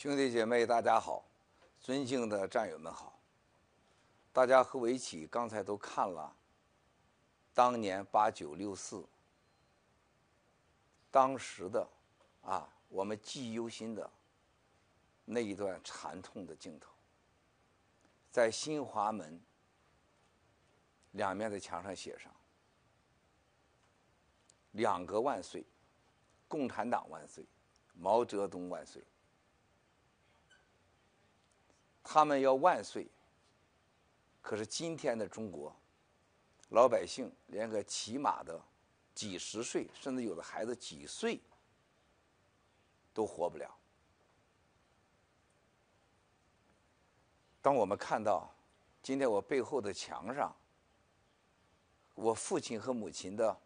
兄弟姐妹，大家好！尊敬的战友们好！大家和我一起刚才都看了当年八九六四，当时的啊，我们记忆犹新的那一段惨痛的镜头，在新华门两面的墙上写上“两个万岁”，共产党万岁，毛泽东万岁。他们要万岁，可是今天的中国老百姓连个起码的几十岁，甚至有的孩子几岁都活不了。当我们看到今天我背后的墙上我父亲和母亲的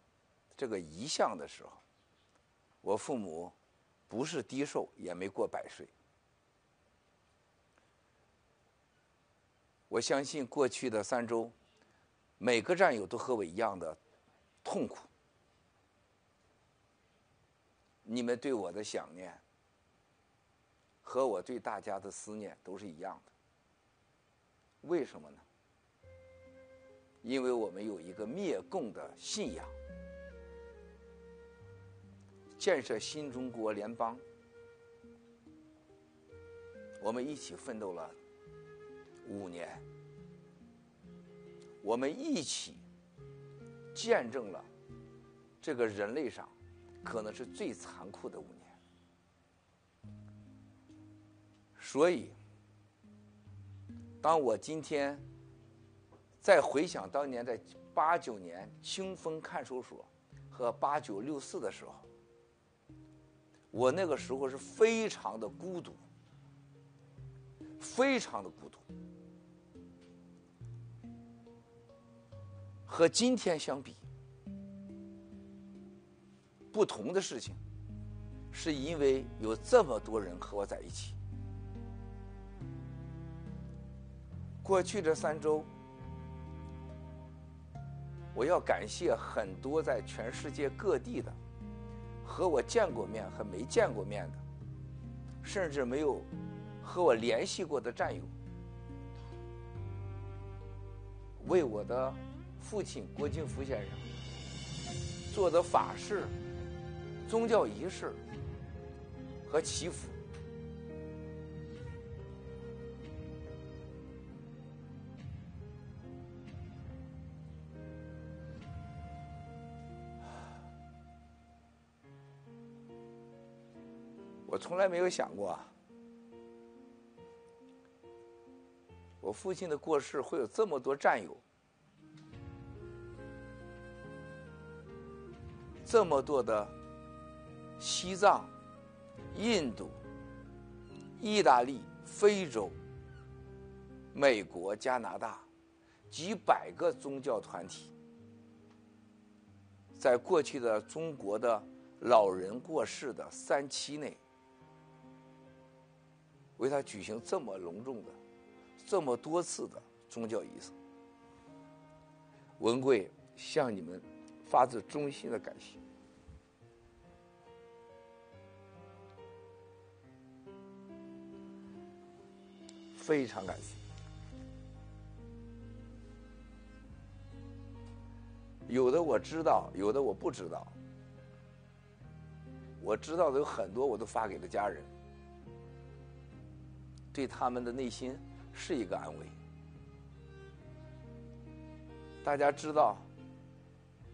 这个遗像的时候，我父母不是低寿，也没过百岁。我相信过去的三周，每个战友都和我一样的痛苦。你们对我的想念，和我对大家的思念都是一样的。为什么呢？因为我们有一个灭共的信仰，建设新中国联邦，我们一起奋斗了。五年，我们一起见证了这个人类上可能是最残酷的五年。所以，当我今天再回想当年在八九年清风看守所和八九六四的时候，我那个时候是非常的孤独，非常的孤独。和今天相比，不同的事情，是因为有这么多人和我在一起。过去这三周，我要感谢很多在全世界各地的和我见过面和没见过面的，甚至没有和我联系过的战友，为我的。父亲郭敬福先生做的法事、宗教仪式和祈福，我从来没有想过，我父亲的过世会有这么多战友。这么多的西藏、印度、意大利、非洲、美国、加拿大几百个宗教团体，在过去的中国的老人过世的三期内，为他举行这么隆重的、这么多次的宗教仪式，文贵向你们发自衷心的感谢。非常感谢。有的我知道，有的我不知道。我知道的有很多，我都发给了家人，对他们的内心是一个安慰。大家知道，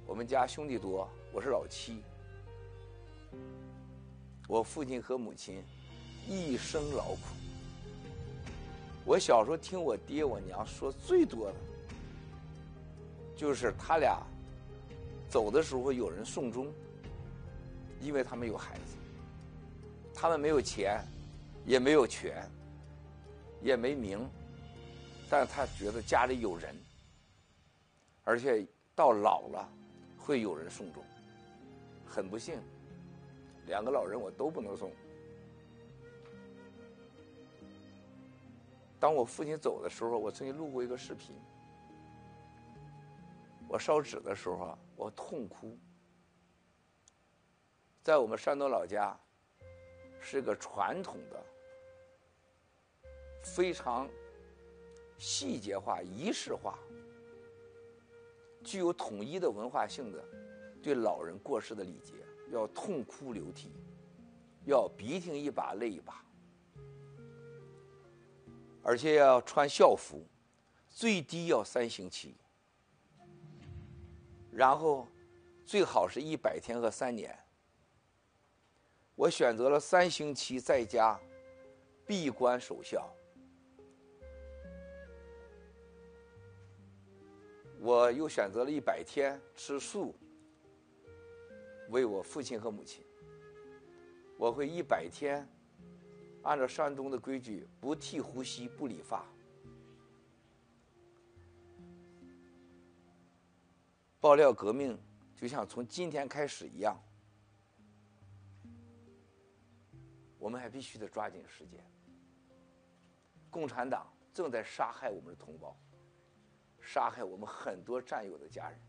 我们家兄弟多，我是老七。我父亲和母亲一生劳苦。我小时候听我爹我娘说最多的，就是他俩走的时候有人送终，因为他们有孩子，他们没有钱，也没有权，也没名，但是他觉得家里有人，而且到老了会有人送终，很不幸，两个老人我都不能送。当我父亲走的时候，我曾经录过一个视频。我烧纸的时候啊，我痛哭。在我们山东老家，是个传统的非常细节化、仪式化、具有统一的文化性的对老人过世的礼节，要痛哭流涕，要鼻涕一把泪一把，而且要穿校服，最低要三星期，然后最好是一百天和三年。我选择了三星期在家闭关守孝。我又选择了一百天吃素，为我父亲和母亲。我会一百天按照山东的规矩，不剃胡须，不理发。爆料革命就像从今天开始一样。我们还必须得抓紧时间。共产党正在杀害我们的同胞，杀害我们很多战友的家人。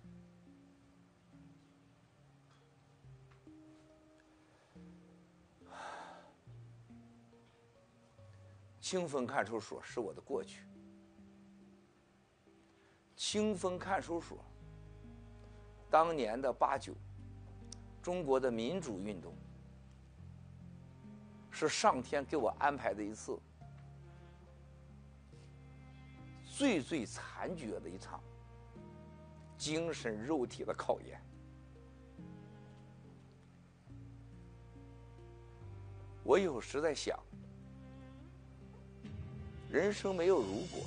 清风看守所是我的过去。清风看守所，当年的八九，中国的民主运动。是上天给我安排的一次最最残绝的一场精神肉体的考验。我有时在想，人生没有如果，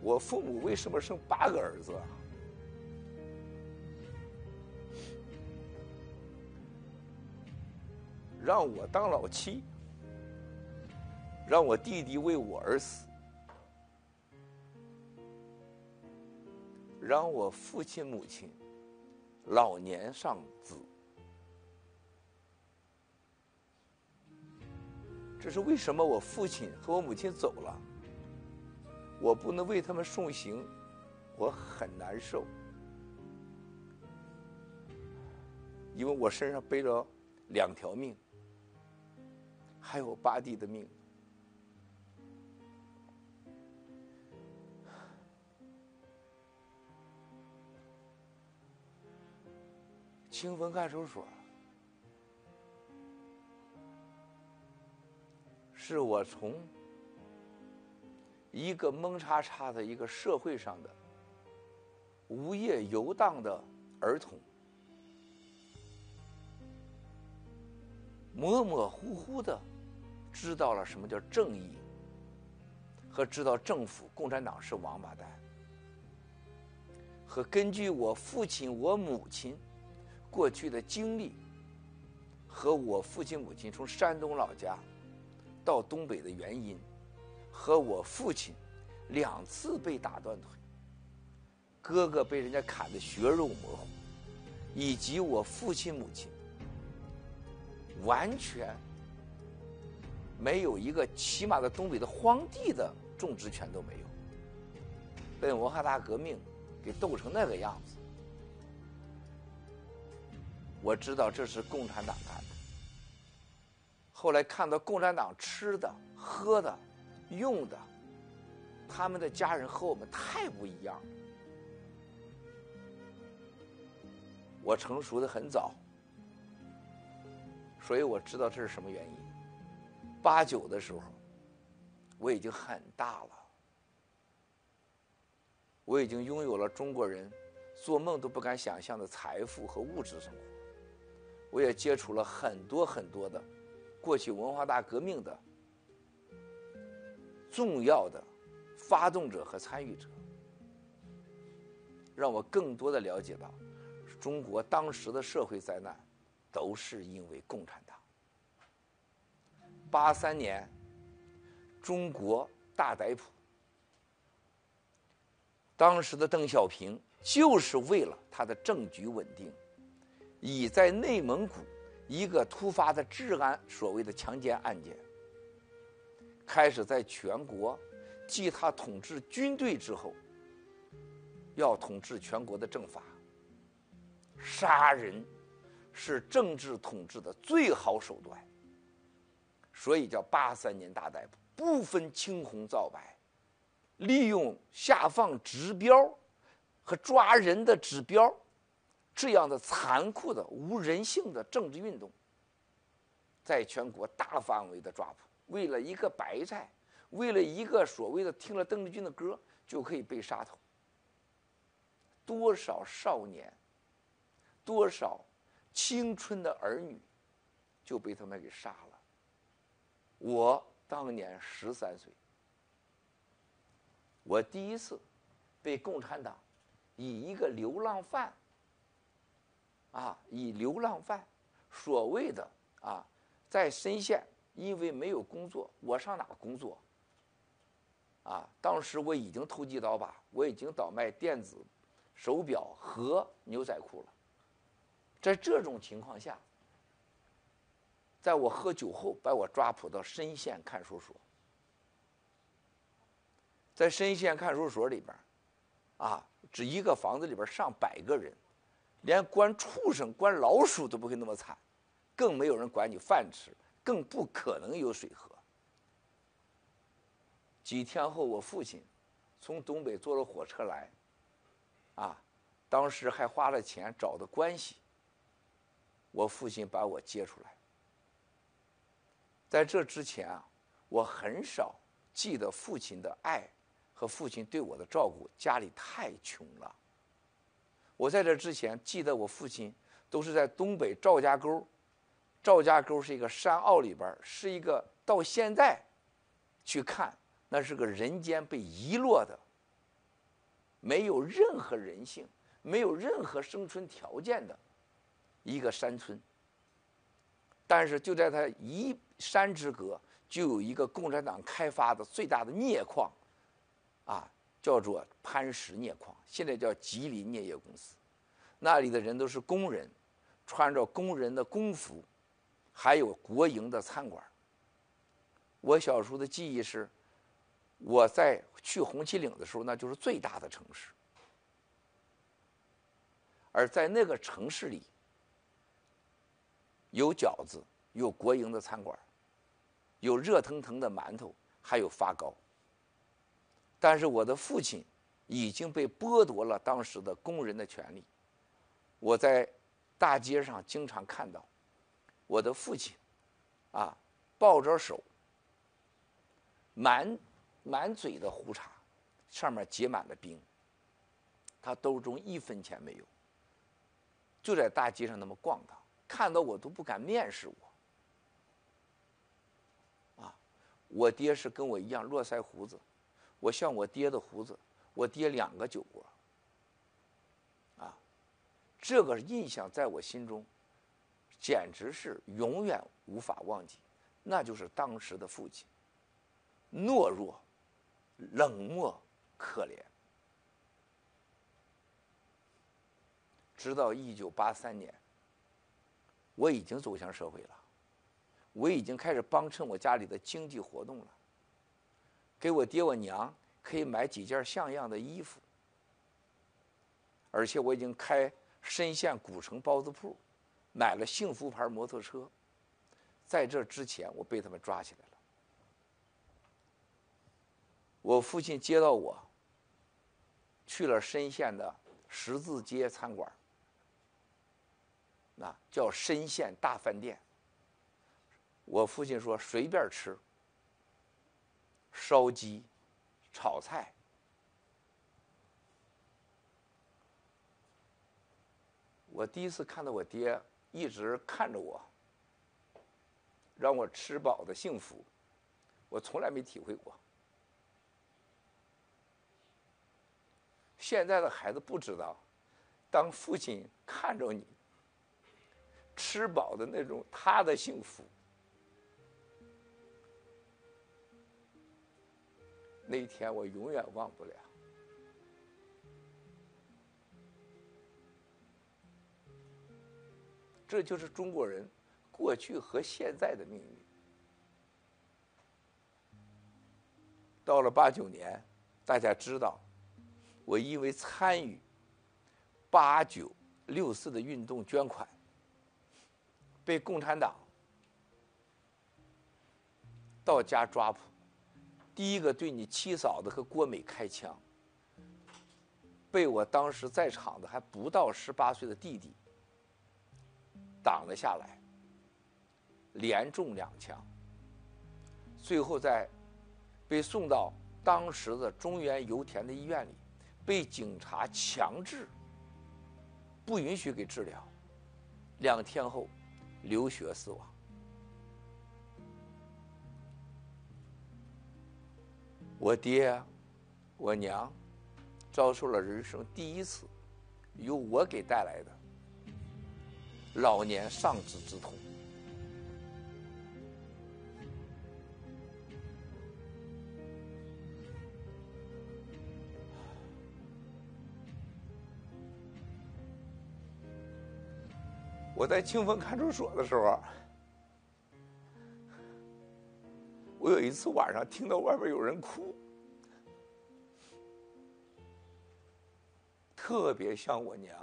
我父母为什么生八个儿子？让我当老七，让我弟弟为我而死，让我父亲母亲老年丧子，这是为什么？我父亲和我母亲走了，我不能为他们送行，我很难受，因为我身上背着两条命。还有八弟的命。清风看守所，是我从一个蒙查查的一个社会上的无业游荡的儿童。模模糊糊的知道了什么叫正义，和知道政府共产党是王八蛋，和根据我父亲我母亲过去的经历，和我父亲母亲从山东老家到东北的原因，和我父亲两次被打断腿，哥哥被人家砍得血肉模糊，以及我父亲母亲。完全没有一个起码的东北的荒地的种植权都没有，被文化大革命给斗成那个样子。我知道这是共产党干的。后来看到共产党吃的、喝的、用的，他们的家人和我们太不一样。我成熟的很早。所以我知道这是什么原因。八九的时候，我已经很大了，我已经拥有了中国人做梦都不敢想象的财富和物质生活。我也接触了很多很多的过去文化大革命的重要的发动者和参与者，让我更多的了解到中国当时的社会灾难。都是因为共产党。八三年，中国大逮捕，当时的邓小平就是为了他的政局稳定，以在内蒙古一个突发的治安所谓的强奸案件，开始在全国，继他统治军队之后，要统治全国的政法，杀人。是政治统治的最好手段。所以叫八三年大逮捕，不分青红皂白，利用下放指标和抓人的指标这样的残酷的无人性的政治运动，在全国大范围的抓捕，为了一个白菜，为了一个所谓的听了邓丽君的歌就可以被杀头，多少少年，多少青春的儿女就被他们给杀了。我当年十三岁，我第一次被共产党以一个流浪犯，啊，以流浪犯，所谓的啊，在深县因为没有工作，我上哪工作？啊，当时我已经投机倒把，我已经倒卖电子手表和牛仔裤了。在这种情况下，在我喝酒后，把我抓捕到深县看守所。在深县看守所里边，啊，只一个房子里边上百个人，连关畜生、关老鼠都不会那么惨，更没有人管你饭吃，更不可能有水喝。几天后，我父亲从东北坐了火车来，啊，当时还花了钱找的关系，我父亲把我接出来。在这之前啊，我很少记得父亲的爱和父亲对我的照顾。家里太穷了。我在这之前记得我父亲都是在东北赵家沟，赵家沟是一个山坳里边，是一个到现在去看，那是个人间被遗落的，没有任何人性，没有任何生存条件的一个山村。但是就在他一山之隔，就有一个共产党开发的最大的镍矿，啊，叫做潘石镍矿，现在叫吉林镍业公司。那里的人都是工人，穿着工人的工服，还有国营的餐馆。我小时候的记忆是，我在去红旗岭的时候，那就是最大的城市，而在那个城市里。有饺子，有国营的餐馆，有热腾腾的馒头，还有发糕。但是我的父亲已经被剥夺了当时的工人的权利。我在大街上经常看到我的父亲，啊，抱着手，满满嘴的胡茬，上面结满了冰。他兜中一分钱没有，就在大街上那么逛荡。看到我都不敢面视我，啊，我爹是跟我一样络腮胡子，我像我爹的胡子，我爹两个酒窝，啊，这个印象在我心中，简直是永远无法忘记，那就是当时的父亲，懦弱、冷漠、可怜，直到一九八三年。我已经走向社会了，我已经开始帮衬我家里的经济活动了，给我爹我娘可以买几件像样的衣服，而且我已经开深县古城包子铺，买了幸福牌摩托车，在这之前我被他们抓起来了，我父亲接到我，去了深县的十字街餐馆。那叫深县大饭店。我父亲说随便吃，烧鸡、炒菜。我第一次看到我爹一直看着我，让我吃饱的幸福，我从来没体会过。现在的孩子不知道，当父亲看着你。吃饱的那种，他的幸福。那一天我永远忘不了。这就是中国人过去和现在的命运。到了八九年，大家知道，我因为参与八九六四的运动捐款。被共产党到家抓捕，第一个对你七嫂子和郭美开枪，被我当时在场的还不到十八岁的弟弟挡了下来，连中两枪，最后在被送到当时的中原油田的医院里，被警察强制不允许给治疗，两天后流血死亡。我爹，我娘，遭受了人生第一次由我给带来的老年丧子之痛。我在清风看守所的时候，我有一次晚上听到外边有人哭，特别像我娘。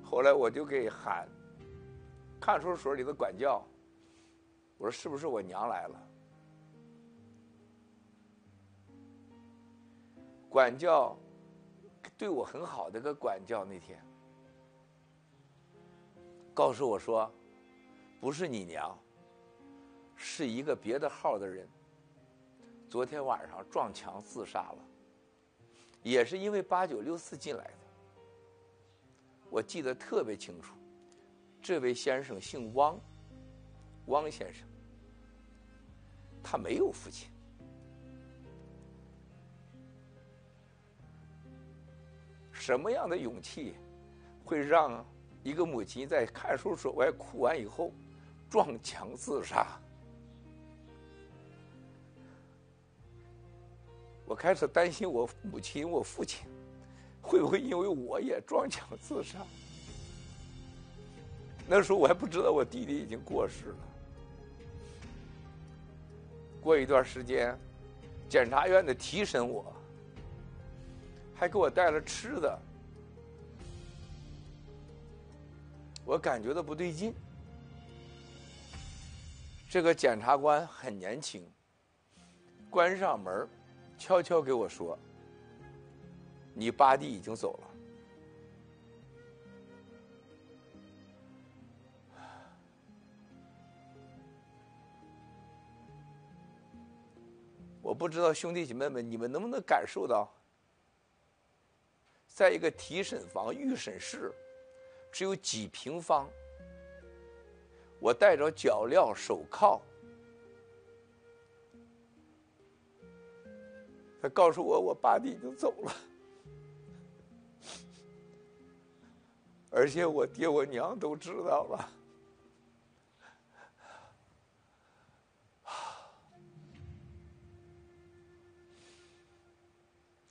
后来我就给喊看守所里的管教，我说是不是我娘来了？管教对我很好的个管教那天，告诉我说，不是你娘，是一个别的号的人，昨天晚上撞墙自杀了，也是因为八九六四进来的。我记得特别清楚，这位先生姓汪，汪先生，他没有父亲。什么样的勇气，会让一个母亲在看守所外哭完以后撞墙自杀？我开始担心我母亲、我父亲会不会因为我也撞墙自杀。那时候我还不知道我弟弟已经过世了。过一段时间，检察院的提审我。还给我带了吃的，我感觉到不对劲。这个检察官很年轻，关上门，悄悄给我说：“你八弟已经走了。”我不知道兄弟姐妹们，你们能不能感受到？在一个提审房预审室，只有几平方。我戴着脚镣手铐，他告诉我，我八弟已经走了，而且我爹我娘都知道了。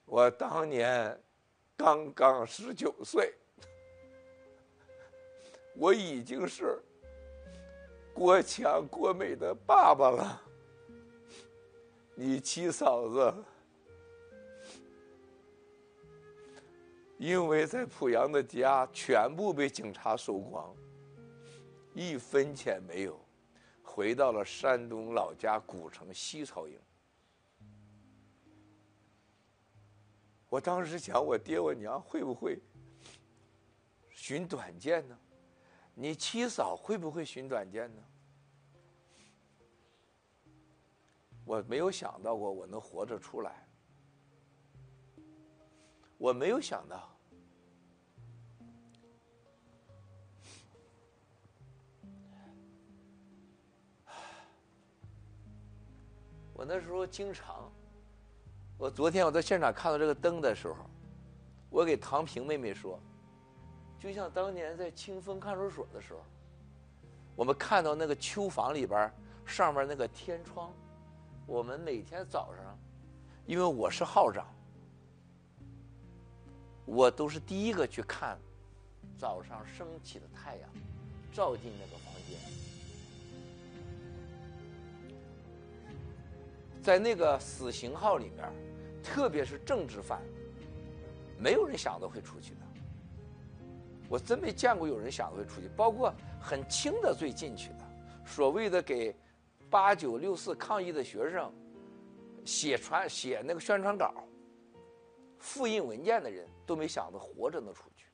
我当年。刚刚十九岁，我已经是郭强、郭美的爸爸了。你七嫂子因为在濮阳的家全部被警察搜光，一分钱没有，回到了山东老家古城西曹营。我当时想，我爹我娘会不会寻短见呢？你七嫂会不会寻短见呢？我没有想到过我能活着出来，我没有想到。我那时候经常。我昨天我在现场看到这个灯的时候，我给唐平妹妹说，就像当年在清风看守所的时候，我们看到那个囚房里边上面那个天窗，我们每天早上，因为我是号长，我都是第一个去看早上升起的太阳照进那个房间，在那个死刑号里面。特别是政治犯，没有人想到会出去的。我真没见过有人想会出去，包括很轻的罪进去的，所谓的给八九六四抗议的学生写传写那个宣传稿、复印文件的人都没想着活着能出去。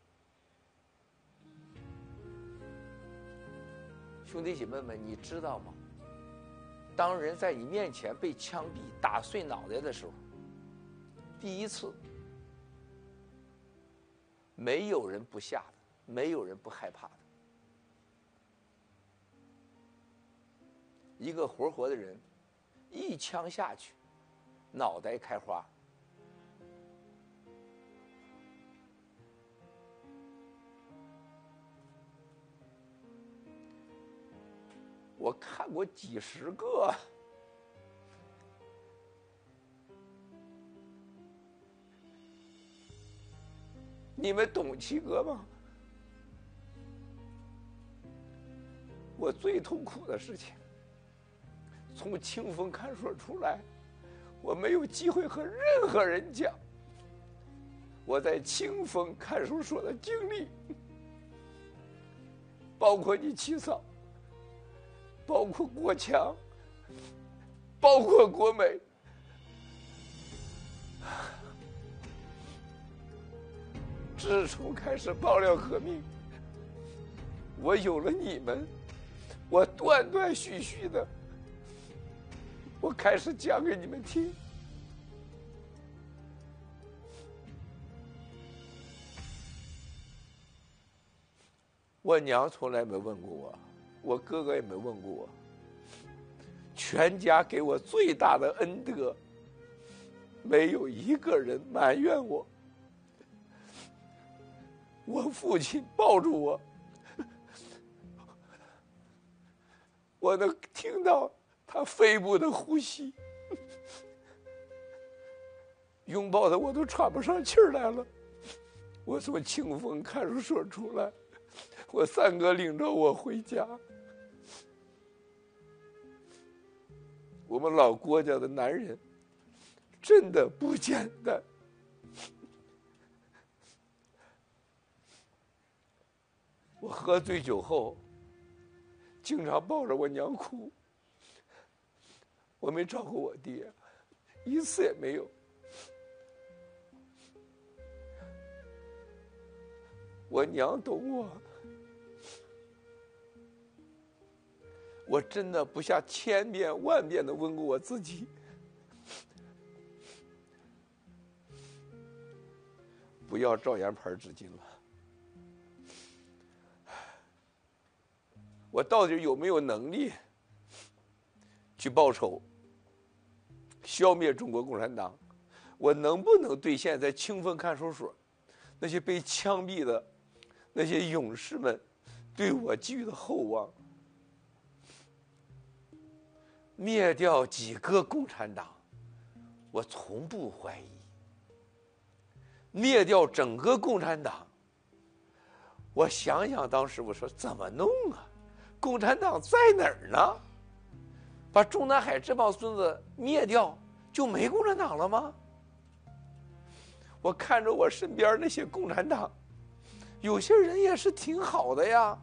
兄弟姐妹们，你知道吗？当人在你面前被枪毙、打碎脑袋的时候，第一次，没有人不吓的。没有人不害怕的。一个活活的人，一枪下去，脑袋开花。我看过几十个，你们懂七哥吗？我最痛苦的事情，从清风看守所出来，我没有机会和任何人讲我在清风看守所的经历，包括你七嫂，包括国强，包括国美。自从开始爆料革命，我有了你们。我断断续续的，我开始讲给你们听。我娘从来没问过我，我哥哥也没问过我。全家给我最大的恩德，没有一个人埋怨我。我父亲抱住我。我能听到他肺部的呼吸，拥抱的我都喘不上气儿来了。我从清风看守所出来，我三哥领着我回家。我们老郭家的男人真的不简单。我喝醉酒后。经常抱着我娘哭，我没照顾我爹，一次也没有。我娘懂我，我真的不下千遍万遍的问过我自己，不要照样牌纸巾了。我到底有没有能力去报仇、消灭中国共产党？我能不能兑现在清风看守所那些被枪毙的那些勇士们对我寄予的厚望？灭掉几个共产党，我从不怀疑；灭掉整个共产党，我想想当时我说怎么弄啊？共产党在哪儿呢？把中南海这帮孙子灭掉，就没共产党了吗？我看着我身边那些共产党，有些人也是挺好的呀，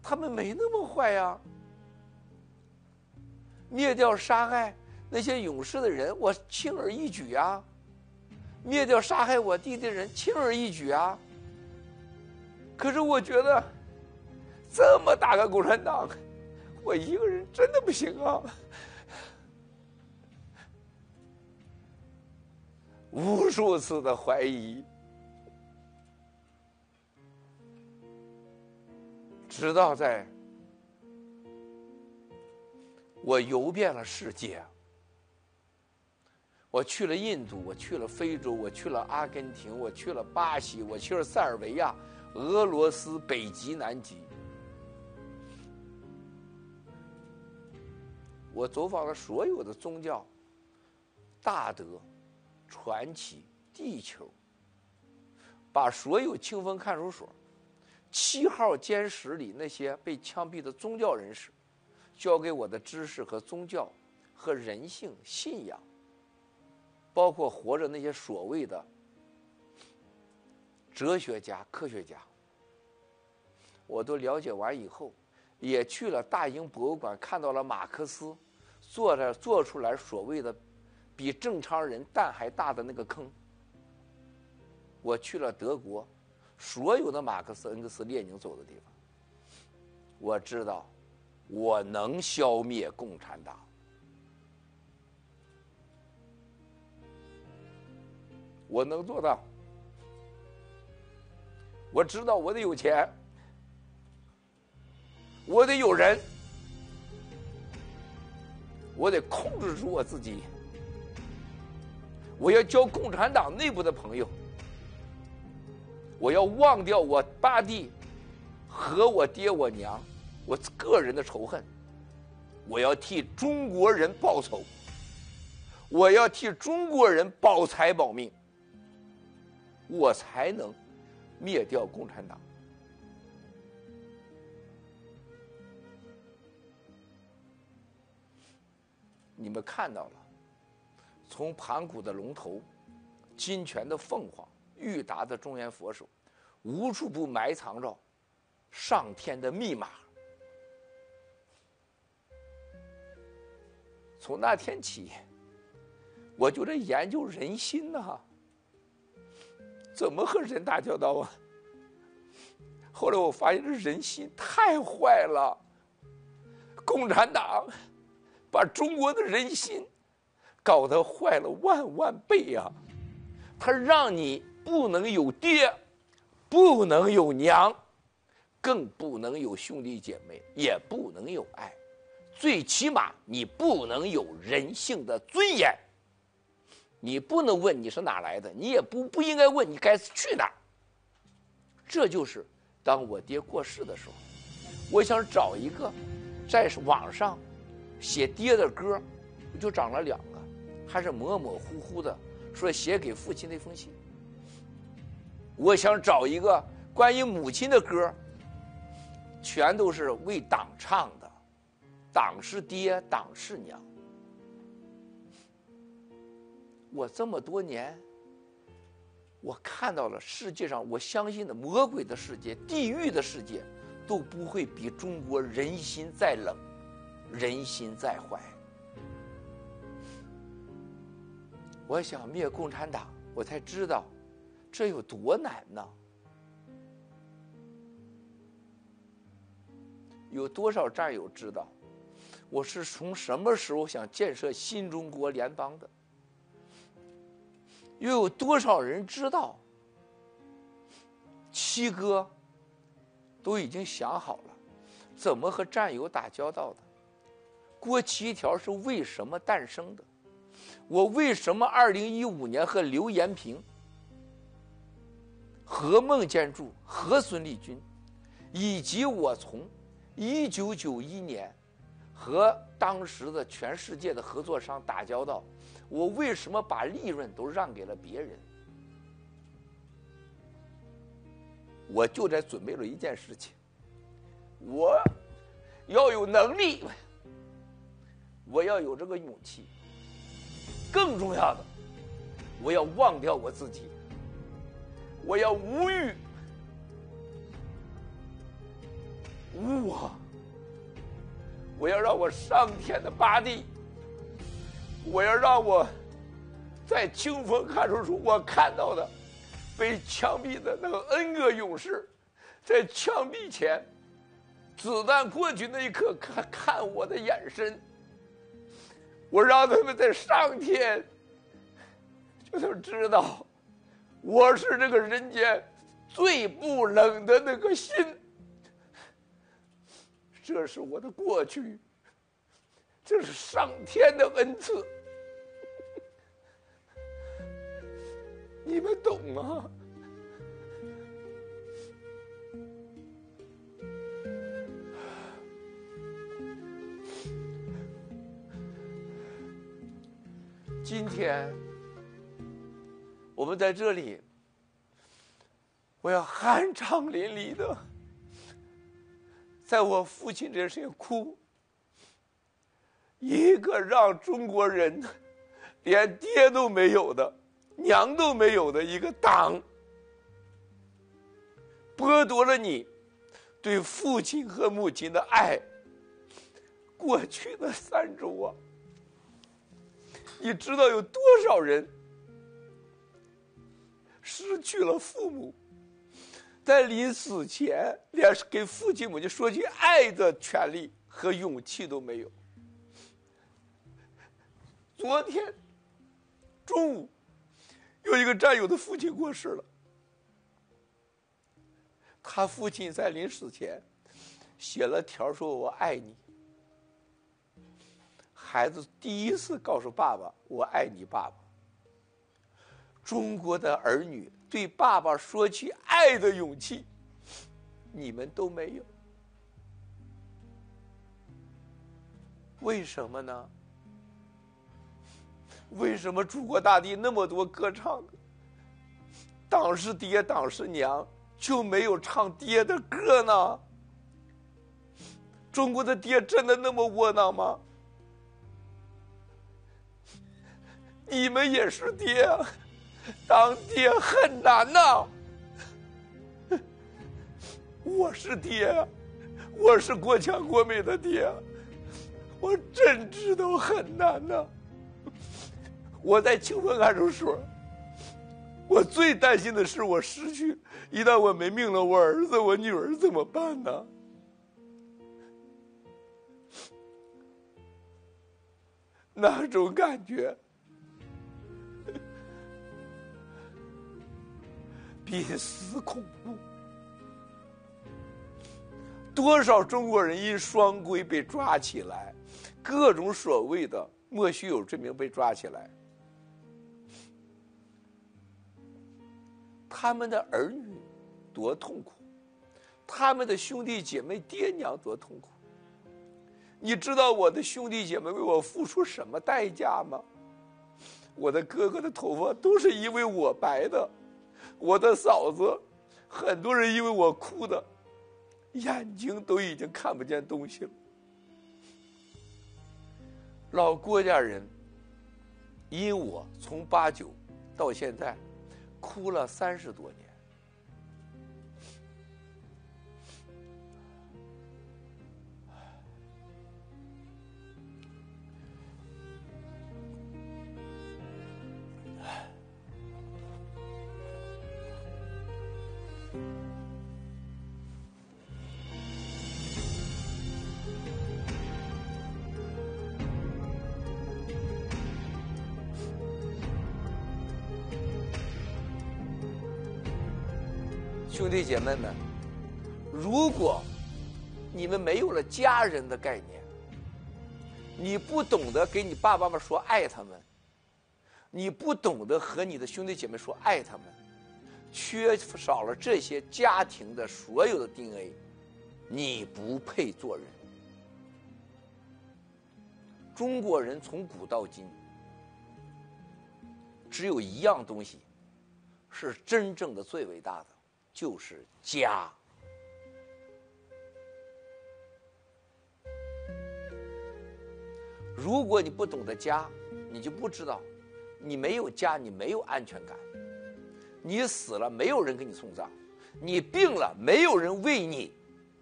他们没那么坏呀。灭掉杀害那些勇士的人，我轻而易举啊；灭掉杀害我弟弟的人，轻而易举啊。可是我觉得。这么大个共产党，我一个人真的不行啊！无数次的怀疑，直到在我游遍了世界，我去了印度，我去了非洲，我去了阿根廷，我去了巴西，我去了塞尔维亚、俄罗斯、北极、南极。我走访了所有的宗教、大德、传奇、地球，把所有清风看守所七号监室里那些被枪毙的宗教人士教给我的知识和宗教和人性信仰，包括活着那些所谓的哲学家、科学家，我都了解完以后，也去了大英博物馆，看到了马克思做的做出来所谓的比正常人蛋还大的那个坑。我去了德国，所有的马克思、恩格斯、列宁走的地方，我知道，我能消灭共产党。我能做到。我知道我得有钱，我得有人，我得控制住我自己。我要交共产党内部的朋友，我要忘掉我八弟和我爹我娘我个人的仇恨，我要替中国人报仇，我要替中国人保财保命。我才能灭掉共产党。你们看到了，从盘古的龙头、金泉的凤凰、玉达的中原佛手，无处不埋藏着上天的密码。从那天起，我就在研究人心呐。怎么和人打交道啊？后来我发现这人心太坏了，共产党把中国的人心搞得坏了万万倍呀！他让你不能有爹，不能有娘，更不能有兄弟姐妹，也不能有爱，最起码你不能有人性的尊严。你不能问你是哪来的，你也不不应该问你该去哪儿。这就是当我爹过世的时候，我想找一个在网上写爹的歌，就找了两个，还是模模糊糊的，说写给父亲那封信。我想找一个关于母亲的歌，全都是为党唱的，党是爹，党是娘。我这么多年，我看到了世界上我相信的魔鬼的世界、地狱的世界，都不会比中国人心再冷，人心再坏。我想灭共产党，我才知道这有多难呢？有多少战友知道我是从什么时候想建设新中国联邦的？又有多少人知道？七哥都已经想好了，怎么和战友打交道的？郭七条是为什么诞生的？我为什么二零一五年和刘延平、何孟建柱、和孙立军，以及我从一九九一年和当时的全世界的合作商打交道？我为什么把利润都让给了别人？我就在准备了一件事情，我要有能力，我要有这个勇气。更重要的，我要忘掉我自己，我要无欲无我，我要让我上天的八弟。我要让我在清风看守所，我看到的被枪毙的那个 N 个勇士，在枪毙前，子弹过去那一刻，看看我的眼神。我让他们在上天就能知道，我是这个人间最不冷的那个心。这是我的过去。这是上天的恩赐，你们懂吗？今天我们在这里，我要酣畅淋漓的，在我父亲这身哭。一个让中国人连爹都没有的、娘都没有的一个党，剥夺了你对父亲和母亲的爱。过去的三周啊，你知道有多少人失去了父母，在临死前连给父亲母亲说句爱的权利和勇气都没有。昨天中午，有一个战友的父亲过世了，他父亲在临死前写了条说：“我爱你。”孩子第一次告诉爸爸：“我爱你，爸爸。”中国的儿女对爸爸说起爱的勇气，你们都没有。为什么呢？为什么祖国大地那么多歌唱党，是爹，党是娘，就没有唱爹的歌呢？中国的爹真的那么窝囊吗？你们也是爹，当爹很难呐。我是爹，我是国强国美的爹，我真知道很难呐。我在清风看守所，我最担心的是我失去，一旦我没命了，我儿子、我女儿怎么办呢？那种感觉。比死恐怖！多少中国人因双规被抓起来，各种所谓的莫须有罪名被抓起来，他们的儿女多痛苦，他们的兄弟姐妹爹娘多痛苦。你知道我的兄弟姐妹为我付出什么代价吗？我的哥哥的头发都是因为我白的。我的嫂子，很多人因为我哭的，眼睛都已经看不见东西了。老郭家人，因我从八九到现在，哭了三十多年。兄弟姐妹们，如果你们没有了家人的概念，你不懂得给你爸爸妈妈说爱他们，你不懂得和你的兄弟姐妹说爱他们，缺少了这些家庭的所有的 DNA，你不配做人。中国人从古到今，只有一样东西是真正的最伟大的。就是家。如果你不懂得家，你就不知道，你没有家，你没有安全感。你死了，没有人给你送葬；你病了，没有人为你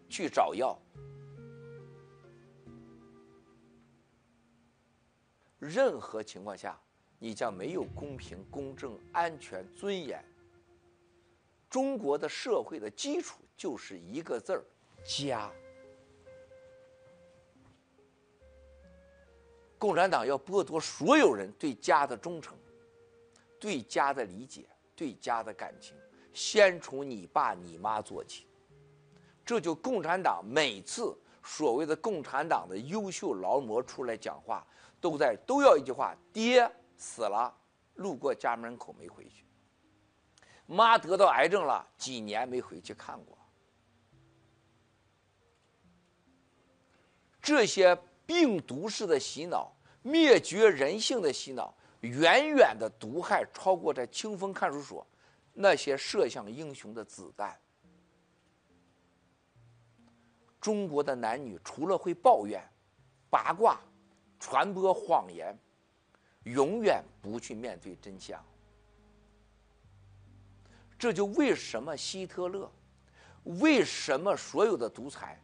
去找药。任何情况下，你将没有公平、公正、安全、尊严。中国的社会的基础就是一个字儿：家。共产党要剥夺所有人对家的忠诚、对家的理解、对家的感情，先从你爸你妈做起。这就共产党每次所谓的共产党的优秀劳模出来讲话，都在都要一句话：爹死了，路过家门口没回去。妈得到癌症了，几年没回去看过。这些病毒式的洗脑、灭绝人性的洗脑，远远的毒害超过在清风看守所那些射向英雄的子弹。中国的男女除了会抱怨、八卦、传播谎言，永远不去面对真相。这就为什么希特勒为什么所有的独裁，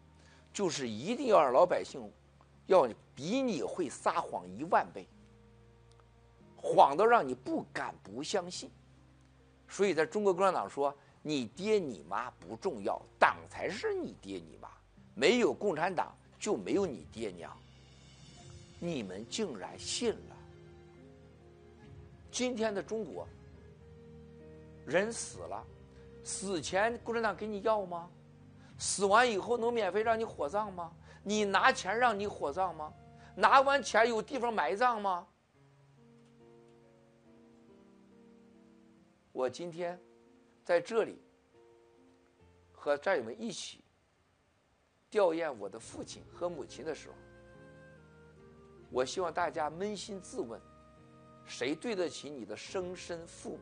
就是一定要让老百姓要比你会撒谎一万倍，谎到让你不敢不相信。所以在中国共产党说，你爹你妈不重要，党才是你爹你妈，没有共产党就没有你爹娘。你们竟然信了？今天的中国，人死了。死前共产党给你药吗？死完以后能免费让你火葬吗？你拿钱让你火葬吗？拿完钱有地方埋葬吗？我今天在这里和战友们一起吊唁我的父亲和母亲的时候，我希望大家扪心自问：谁对得起你的生身父母？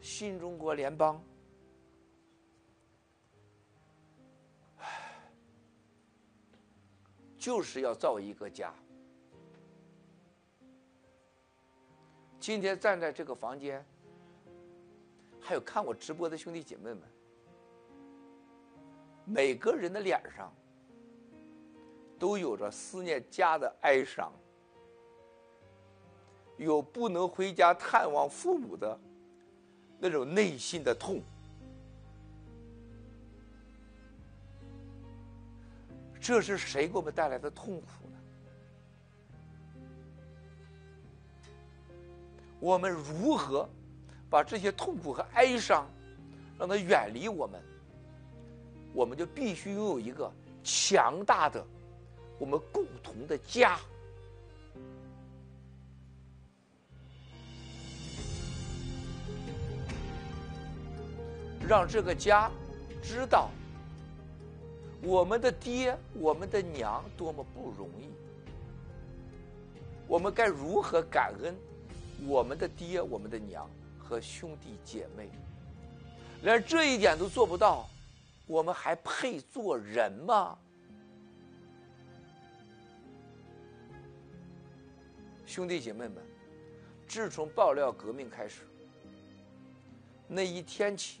新中国联邦，就是要造一个家。今天站在这个房间，还有看我直播的兄弟姐妹们，每个人的脸上都有着思念家的哀伤，有不能回家探望父母的。那种内心的痛，这是谁给我们带来的痛苦我们如何把这些痛苦和哀伤让它远离我们？我们就必须拥有一个强大的我们共同的家。让这个家知道，我们的爹、我们的娘多么不容易。我们该如何感恩我们的爹、我们的娘和兄弟姐妹？连这一点都做不到，我们还配做人吗？兄弟姐妹们，自从爆料革命开始，那一天起。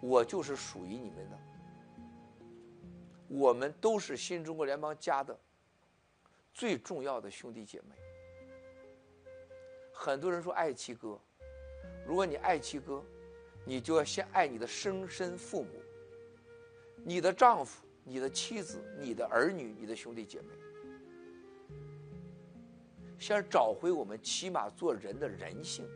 我就是属于你们的，我们都是新中国联邦家的最重要的兄弟姐妹。很多人说爱七哥，如果你爱七哥，你就要先爱你的生身父母，你的丈夫、你的妻子、你的儿女、你的兄弟姐妹，先找回我们起码做人的人性。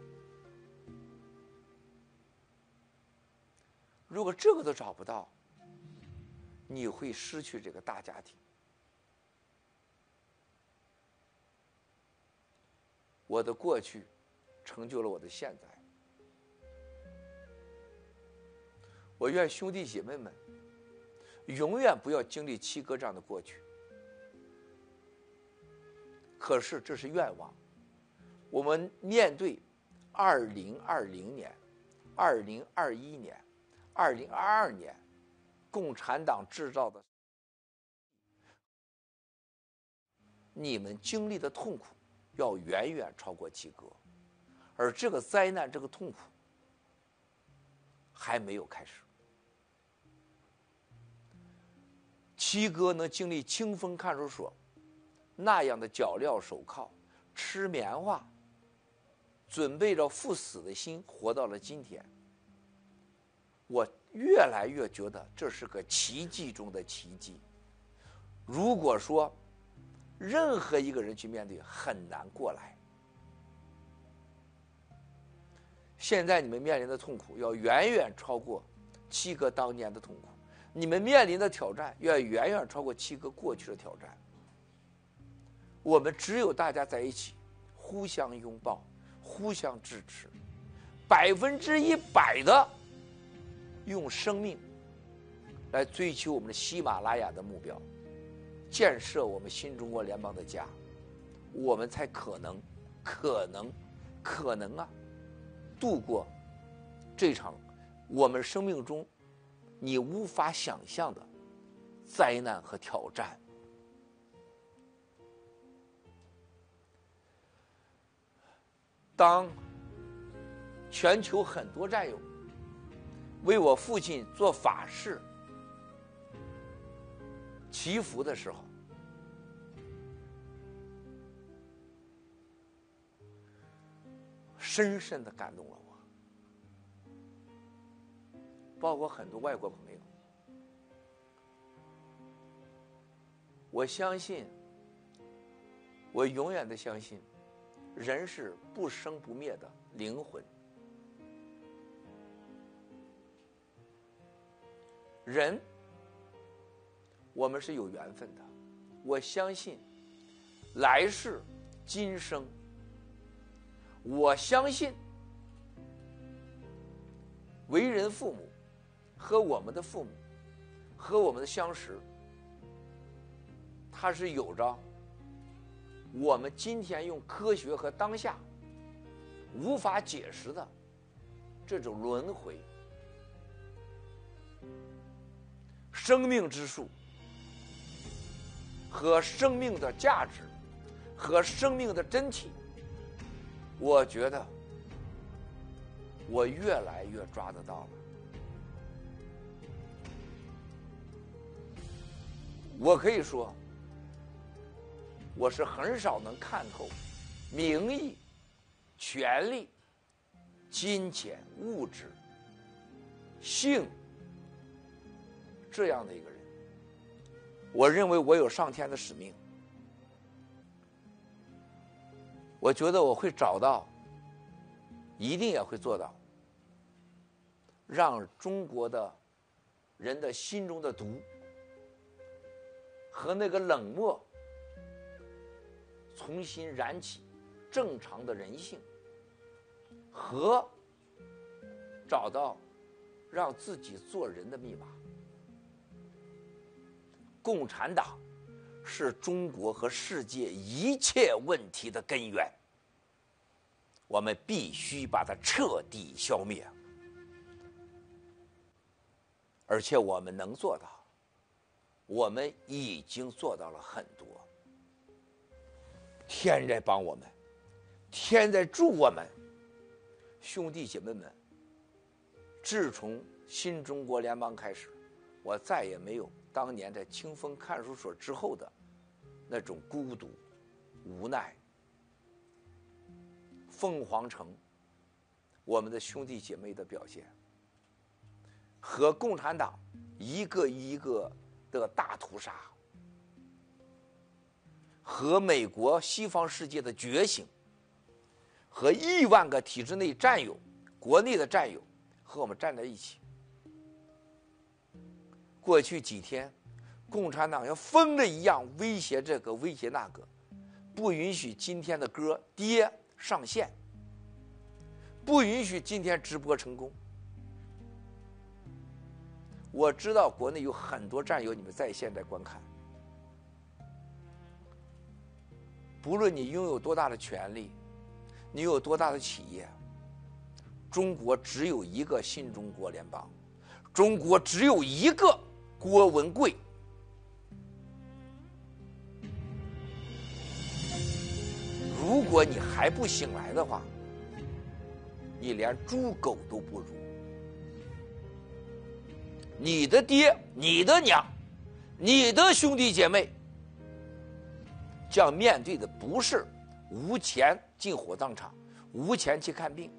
如果这个都找不到，你会失去这个大家庭。我的过去成就了我的现在。我愿兄弟姐妹们永远不要经历七哥这样的过去。可是这是愿望。我们面对二零二零年、二零二一年。二零二二年，共产党制造的，你们经历的痛苦，要远远超过七哥，而这个灾难，这个痛苦，还没有开始。七哥能经历清风看守所那样的脚镣手铐，吃棉花，准备着赴死的心，活到了今天。我越来越觉得这是个奇迹中的奇迹。如果说任何一个人去面对，很难过来。现在你们面临的痛苦要远远超过七哥当年的痛苦，你们面临的挑战要远远超过七哥过去的挑战。我们只有大家在一起，互相拥抱，互相支持，百分之一百的。用生命来追求我们的喜马拉雅的目标，建设我们新中国联邦的家，我们才可能、可能、可能啊，度过这场我们生命中你无法想象的灾难和挑战。当全球很多战友。为我父亲做法事、祈福的时候，深深的感动了我，包括很多外国朋友。我相信，我永远的相信，人是不生不灭的灵魂。人，我们是有缘分的。我相信，来世今生。我相信，为人父母和我们的父母和我们的相识，它是有着我们今天用科学和当下无法解释的这种轮回。生命之树和生命的价值和生命的真谛，我觉得我越来越抓得到了。我可以说，我是很少能看透名义、权力、金钱、物质、性。这样的一个，我认为我有上天的使命。我觉得我会找到，一定也会做到，让中国的人的心中的毒和那个冷漠重新燃起正常的人性，和找到让自己做人的密码。共产党是中国和世界一切问题的根源，我们必须把它彻底消灭，而且我们能做到，我们已经做到了很多。天在帮我们，天在助我们，兄弟姐妹们。自从新中国联邦开始，我再也没有。当年在清风看守所之后的那种孤独、无奈，凤凰城，我们的兄弟姐妹的表现，和共产党一个一个的大屠杀，和美国西方世界的觉醒，和亿万个体制内战友、国内的战友和我们站在一起。过去几天，共产党像疯了一样威胁这个威胁那个，不允许今天的歌爹上线，不允许今天直播成功。我知道国内有很多战友，你们在线在观看。不论你拥有多大的权力，你有多大的企业，中国只有一个新中国联邦，中国只有一个。郭文贵，如果你还不醒来的话，你连猪狗都不如。你的爹、你的娘、你的兄弟姐妹，将面对的不是无钱进火葬场、无钱去看病，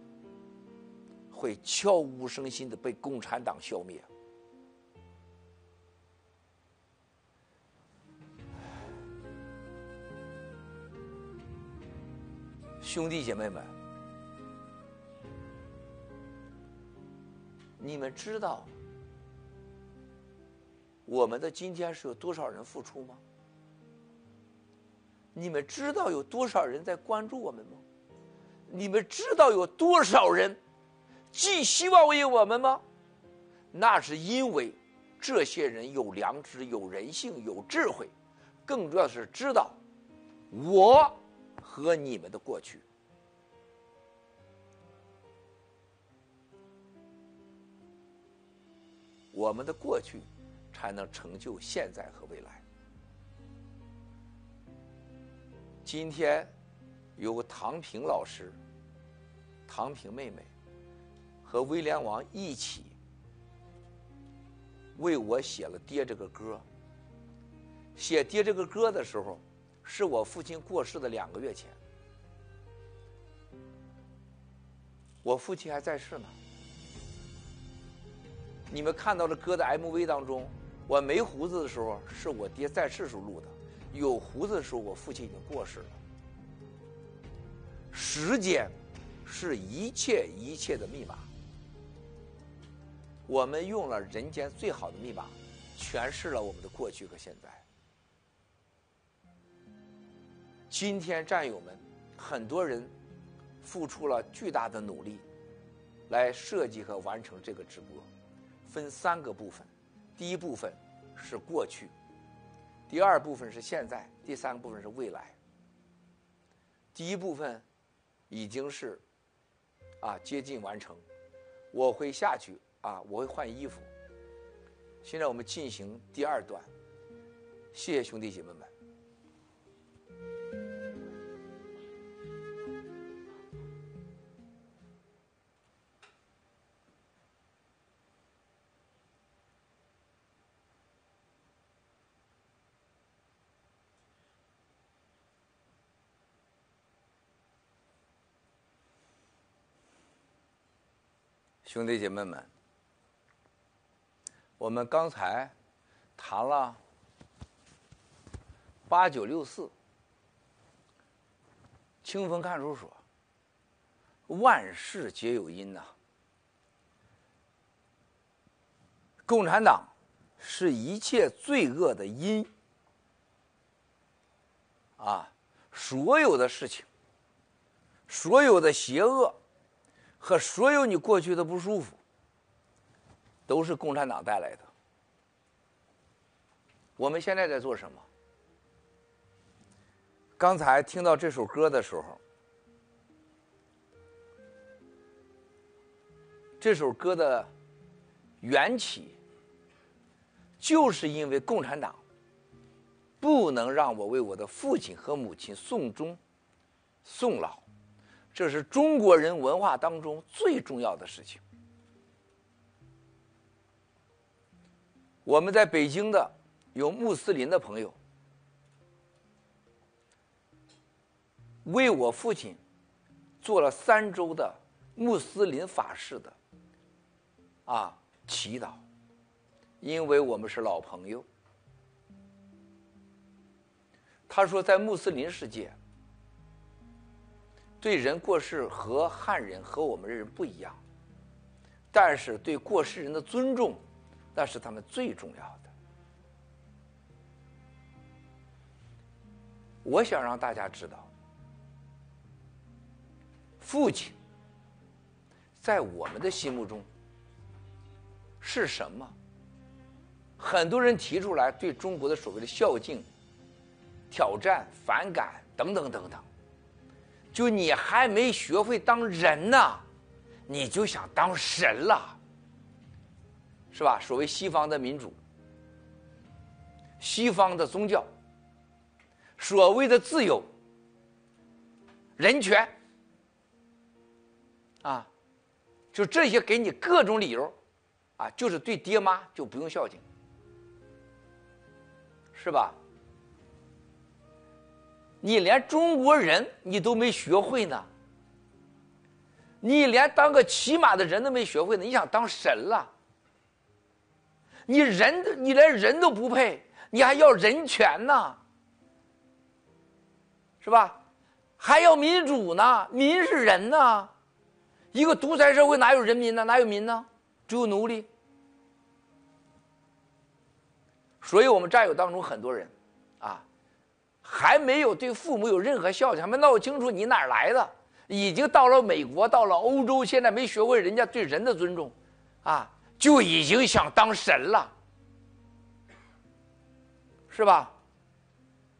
会悄无声息的被共产党消灭。兄弟姐妹们，你们知道我们的今天是有多少人付出吗？你们知道有多少人在关注我们吗？你们知道有多少人寄希望于我们吗？那是因为这些人有良知、有人性、有智慧，更重要的是知道我。和你们的过去，我们的过去才能成就现在和未来。今天有唐平老师、唐平妹妹和威廉王一起为我写了《爹》这个歌。写《爹》这个歌的时候，是我父亲过世的两个月前。我父亲还在世呢。你们看到的歌的 MV 当中，我没胡子的时候是我爹在世时候录的，有胡子的时候我父亲已经过世了。时间是一切一切的密码。我们用了人间最好的密码，诠释了我们的过去和现在。今天战友们，很多人付出了巨大的努力，来设计和完成这个直播。分三个部分，第一部分是过去，第二部分是现在，第三个部分是未来。第一部分已经是啊接近完成，我会下去啊，我会换衣服。现在我们进行第二段，谢谢兄弟姐妹们。兄弟姐妹们，我们刚才谈了八九六四，清风看守所，万事皆有因呐。共产党是一切罪恶的因啊，所有的事情，所有的邪恶。和所有你过去的不舒服，都是共产党带来的。我们现在在做什么？刚才听到这首歌的时候，这首歌的缘起，就是因为共产党不能让我为我的父亲和母亲送终、送老。这是中国人文化当中最重要的事情。我们在北京的有穆斯林的朋友，为我父亲做了三周的穆斯林法事的啊祈祷，因为我们是老朋友。他说，在穆斯林世界。对人过世和汉人和我们的人不一样，但是对过世人的尊重，那是他们最重要的。我想让大家知道，父亲在我们的心目中是什么？很多人提出来对中国的所谓的孝敬挑战、反感等等等等。就你还没学会当人呢，你就想当神了，是吧？所谓西方的民主，西方的宗教，所谓的自由、人权，啊，就这些给你各种理由，啊，就是对爹妈就不用孝敬，是吧？你连中国人你都没学会呢，你连当个起码的人都没学会呢，你想当神了？你人，你连人都不配，你还要人权呢？是吧？还要民主呢？民是人呢？一个独裁社会哪有人民呢？哪有民呢？只有奴隶。所以我们战友当中很多人。还没有对父母有任何孝敬，还没闹清楚你哪儿来的，已经到了美国，到了欧洲，现在没学会人家对人的尊重，啊，就已经想当神了，是吧？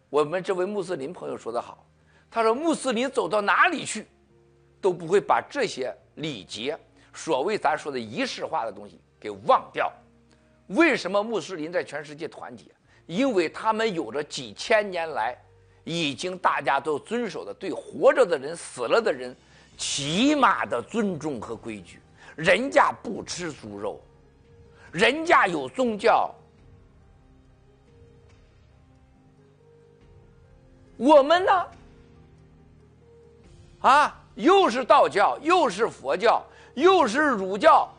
我们这位穆斯林朋友说得好，他说穆斯林走到哪里去，都不会把这些礼节，所谓咱说的仪式化的东西给忘掉。为什么穆斯林在全世界团结？因为他们有着几千年来已经大家都遵守的对活着的人、死了的人起码的尊重和规矩。人家不吃猪肉，人家有宗教，我们呢？啊，又是道教，又是佛教，又是儒教，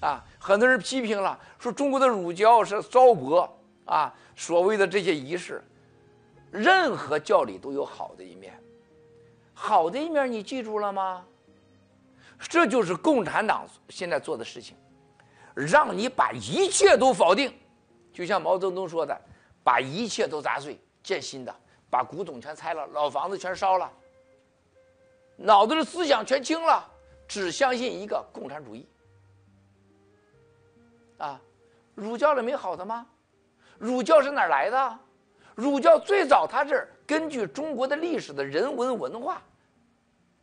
啊，很多人批评了，说中国的儒教是糟粕啊，所谓的这些仪式，任何教理都有好的一面，好的一面你记住了吗？这就是共产党现在做的事情，让你把一切都否定，就像毛泽东说的，把一切都砸碎，建新的，把古董全拆了，老房子全烧了。脑子的思想全清了，只相信一个共产主义。啊，儒教里没好的吗？儒教是哪来的？儒教最早它是根据中国的历史的人文文化，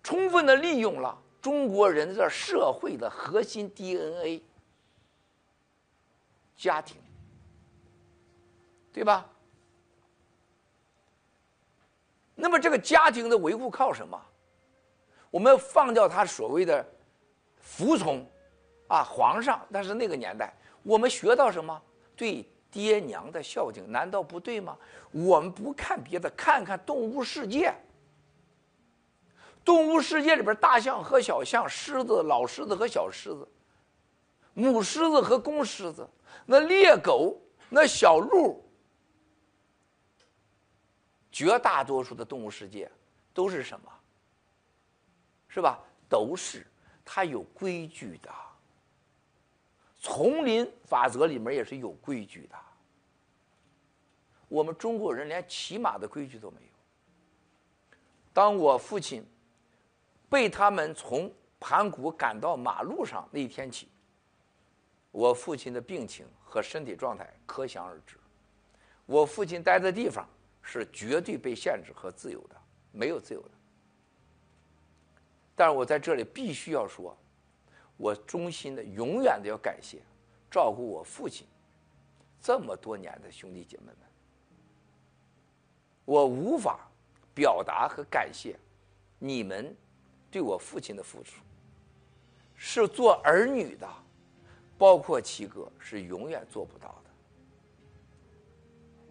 充分的利用了中国人的社会的核心 DNA，家庭，对吧？那么这个家庭的维护靠什么？我们放掉他所谓的服从，啊，皇上，但是那个年代，我们学到什么？对爹娘的孝敬，难道不对吗？我们不看别的，看看动物世界。动物世界里边，大象和小象，狮子、老狮子和小狮子，母狮子和公狮子，那猎狗、那小鹿，绝大多数的动物世界都是什么？是吧？都是，它有规矩的。丛林法则里面也是有规矩的。我们中国人连骑马的规矩都没有。当我父亲被他们从盘古赶到马路上那一天起，我父亲的病情和身体状态可想而知。我父亲待的地方是绝对被限制和自由的，没有自由的。但是我在这里必须要说，我衷心的、永远的要感谢照顾我父亲这么多年的兄弟姐妹们。我无法表达和感谢你们对我父亲的付出，是做儿女的，包括七哥是永远做不到的。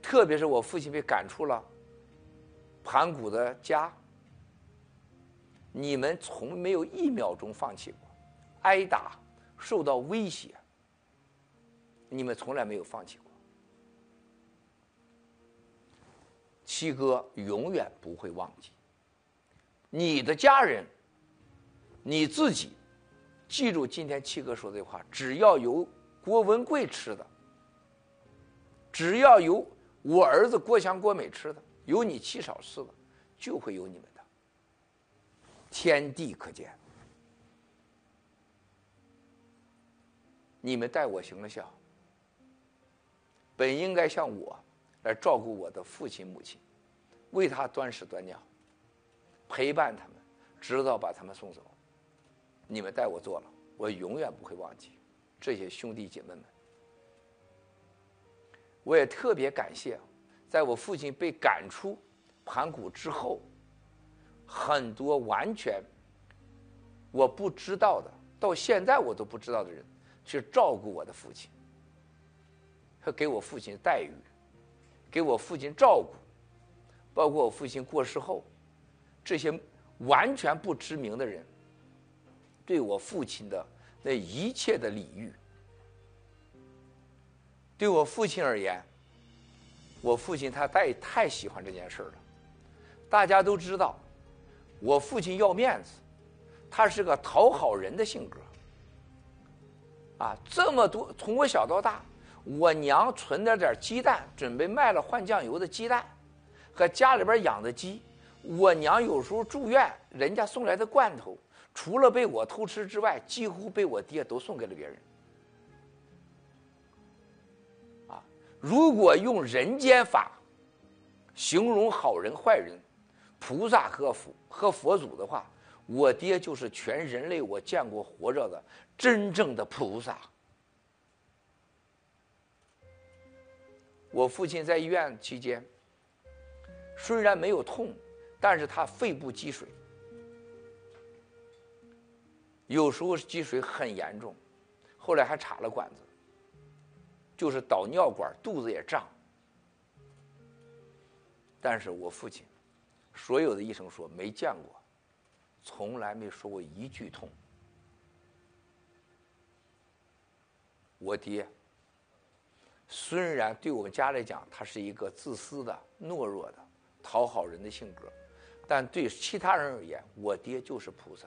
特别是我父亲被赶出了盘古的家。你们从没有一秒钟放弃过，挨打、受到威胁，你们从来没有放弃过。七哥永远不会忘记。你的家人，你自己，记住今天七哥说这话：只要有郭文贵吃的，只要有我儿子郭强、郭美吃的，有你七嫂吃的，就会有你们的。天地可见，你们待我行了孝，本应该像我来照顾我的父亲母亲，为他端屎端尿，陪伴他们，直到把他们送走。你们待我做了，我永远不会忘记这些兄弟姐妹们。我也特别感谢，在我父亲被赶出盘古之后。很多完全我不知道的，到现在我都不知道的人，去照顾我的父亲，和给我父亲待遇，给我父亲照顾，包括我父亲过世后，这些完全不知名的人，对我父亲的那一切的礼遇，对我父亲而言，我父亲他太太喜欢这件事了，大家都知道。我父亲要面子，他是个讨好人的性格。啊，这么多，从我小到大，我娘存了点鸡蛋，准备卖了换酱油的鸡蛋，和家里边养的鸡，我娘有时候住院，人家送来的罐头，除了被我偷吃之外，几乎被我爹都送给了别人。啊，如果用人间法形容好人坏人，菩萨和佛和佛祖的话，我爹就是全人类我见过活着的真正的菩萨。我父亲在医院期间，虽然没有痛，但是他肺部积水，有时候积水很严重，后来还插了管子，就是导尿管，肚子也胀。但是我父亲，所有的医生说没见过，从来没说过一句痛。我爹虽然对我们家来讲，他是一个自私的、懦弱的、讨好人的性格，但对其他人而言，我爹就是菩萨。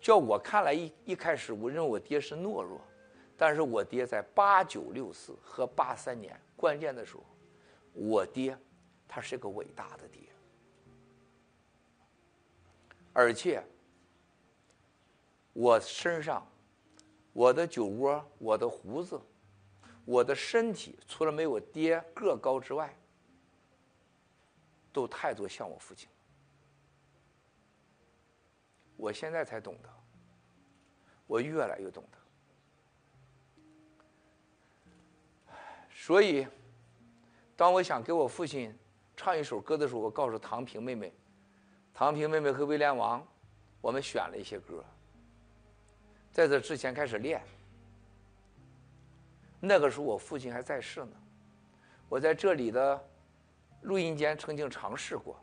叫我看来一一开始，我认为我爹是懦弱，但是我爹在八九六四和八三年关键的时候，我爹他是个伟大的爹，而且我身上。我的酒窝，我的胡子，我的身体，除了没我爹个高之外，都太多像我父亲。我现在才懂得，我越来越懂得。所以，当我想给我父亲唱一首歌的时候，我告诉唐平妹妹，唐平妹妹和威廉王，我们选了一些歌。在这之前开始练，那个时候我父亲还在世呢。我在这里的录音间曾经尝试过。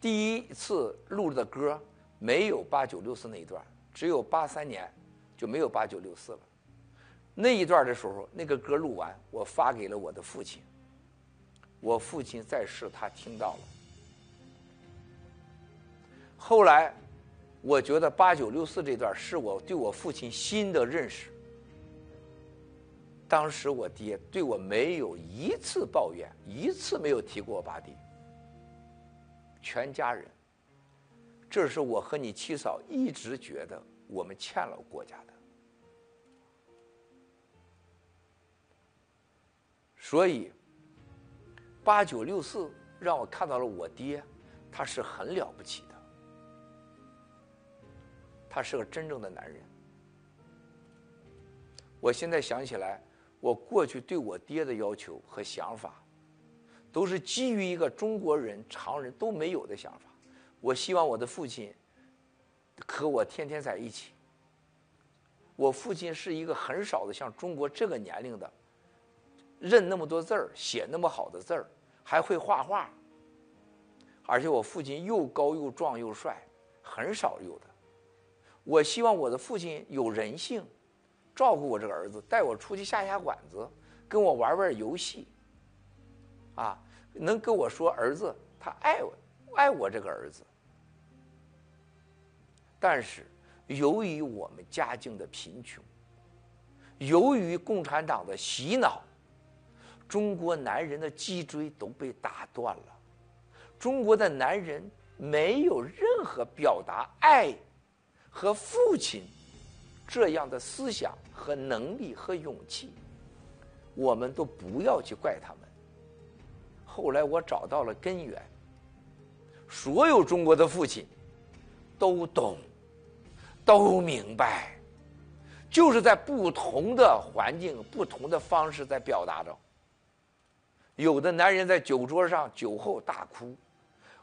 第一次录的歌没有八九六四那一段，只有八三年就没有八九六四了。那一段的时候，那个歌录完，我发给了我的父亲。我父亲在世，他听到了。后来。我觉得八九六四这段是我对我父亲新的认识。当时我爹对我没有一次抱怨，一次没有提过我爸爹。全家人，这是我和你七嫂一直觉得我们欠了国家的。所以，八九六四让我看到了我爹，他是很了不起的。他是个真正的男人。我现在想起来，我过去对我爹的要求和想法，都是基于一个中国人常人都没有的想法。我希望我的父亲和我天天在一起。我父亲是一个很少的像中国这个年龄的，认那么多字儿，写那么好的字儿，还会画画。而且我父亲又高又壮又帅，很少有的。我希望我的父亲有人性，照顾我这个儿子，带我出去下下馆子，跟我玩玩游戏，啊，能跟我说儿子他爱我，爱我这个儿子。但是由于我们家境的贫穷，由于共产党的洗脑，中国男人的脊椎都被打断了，中国的男人没有任何表达爱。和父亲这样的思想和能力和勇气，我们都不要去怪他们。后来我找到了根源，所有中国的父亲都懂，都明白，就是在不同的环境、不同的方式在表达着。有的男人在酒桌上酒后大哭，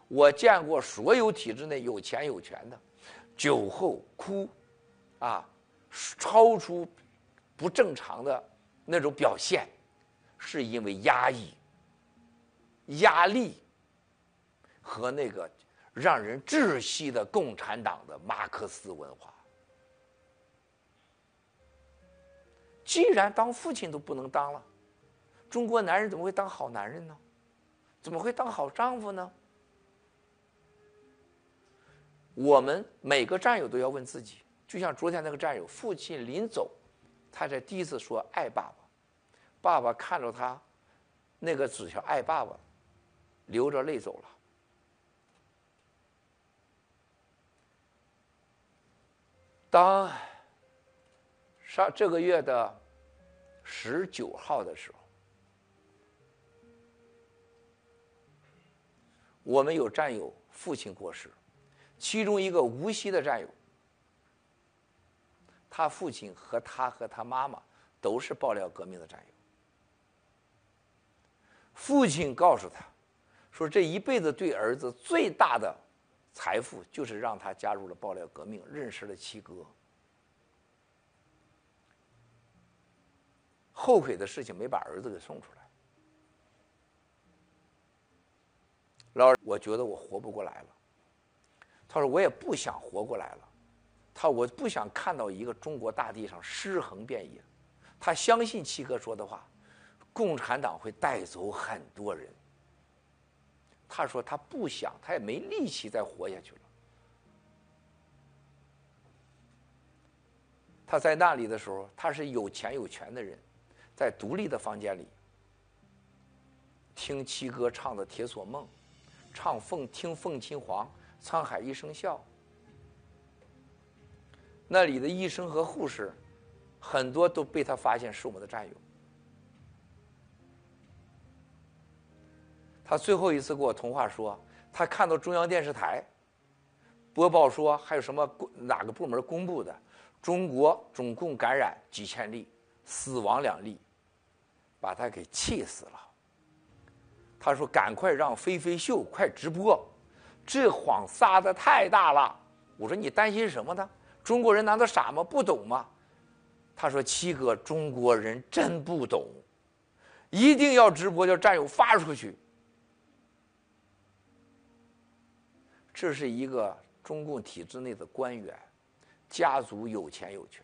我见过所有体制内有钱有权的。酒后哭，啊，超出不正常的那种表现，是因为压抑、压力和那个让人窒息的共产党的马克思文化。既然当父亲都不能当了，中国男人怎么会当好男人呢？怎么会当好丈夫呢？我们每个战友都要问自己，就像昨天那个战友，父亲临走，他才第一次说爱爸爸。爸爸看着他那个纸条“爱爸爸”，流着泪走了。当上这个月的十九号的时候，我们有战友父亲过世。其中一个无锡的战友，他父亲和他和他妈妈都是爆料革命的战友。父亲告诉他，说这一辈子对儿子最大的财富就是让他加入了爆料革命，认识了七哥。后悔的事情没把儿子给送出来。老，我觉得我活不过来了。他说我也不想活过来了。他说我不想看到一个中国大地上尸横遍野。他相信七哥说的话，共产党会带走很多人。他说他不想，他也没力气再活下去了。他在那里的时候，他是有钱有权的人，在独立的房间里听七哥唱的《铁锁梦》，唱凤听凤琴凰，沧海一声笑。那里的医生和护士，很多都被他发现是我们的战友。他最后一次给我通话说，他看到中央电视台播报说，还有什么哪个部门公布的。中国总共感染几千例，死亡两例，把他给气死了。他说：“赶快让飞飞秀快直播，这谎撒的太大了。”我说：“你担心什么呢？中国人难道傻吗？不懂吗？”他说：“七哥，中国人真不懂，一定要直播，叫战友发出去。”这是一个中共体制内的官员。家族有钱有权，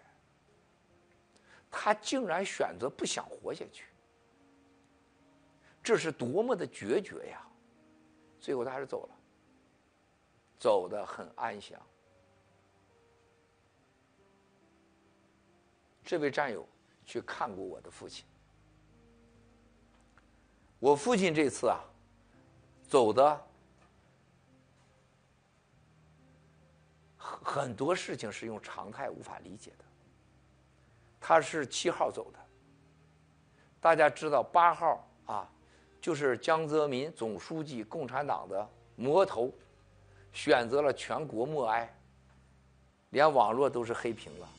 他竟然选择不想活下去，这是多么的决绝呀！最后他还是走了，走得很安详。这位战友去看过我的父亲，我父亲这次啊，走的。很多事情是用常态无法理解的。他是七号走的，大家知道八号啊，就是江泽民总书记共产党的魔头，选择了全国默哀，连网络都是黑屏了。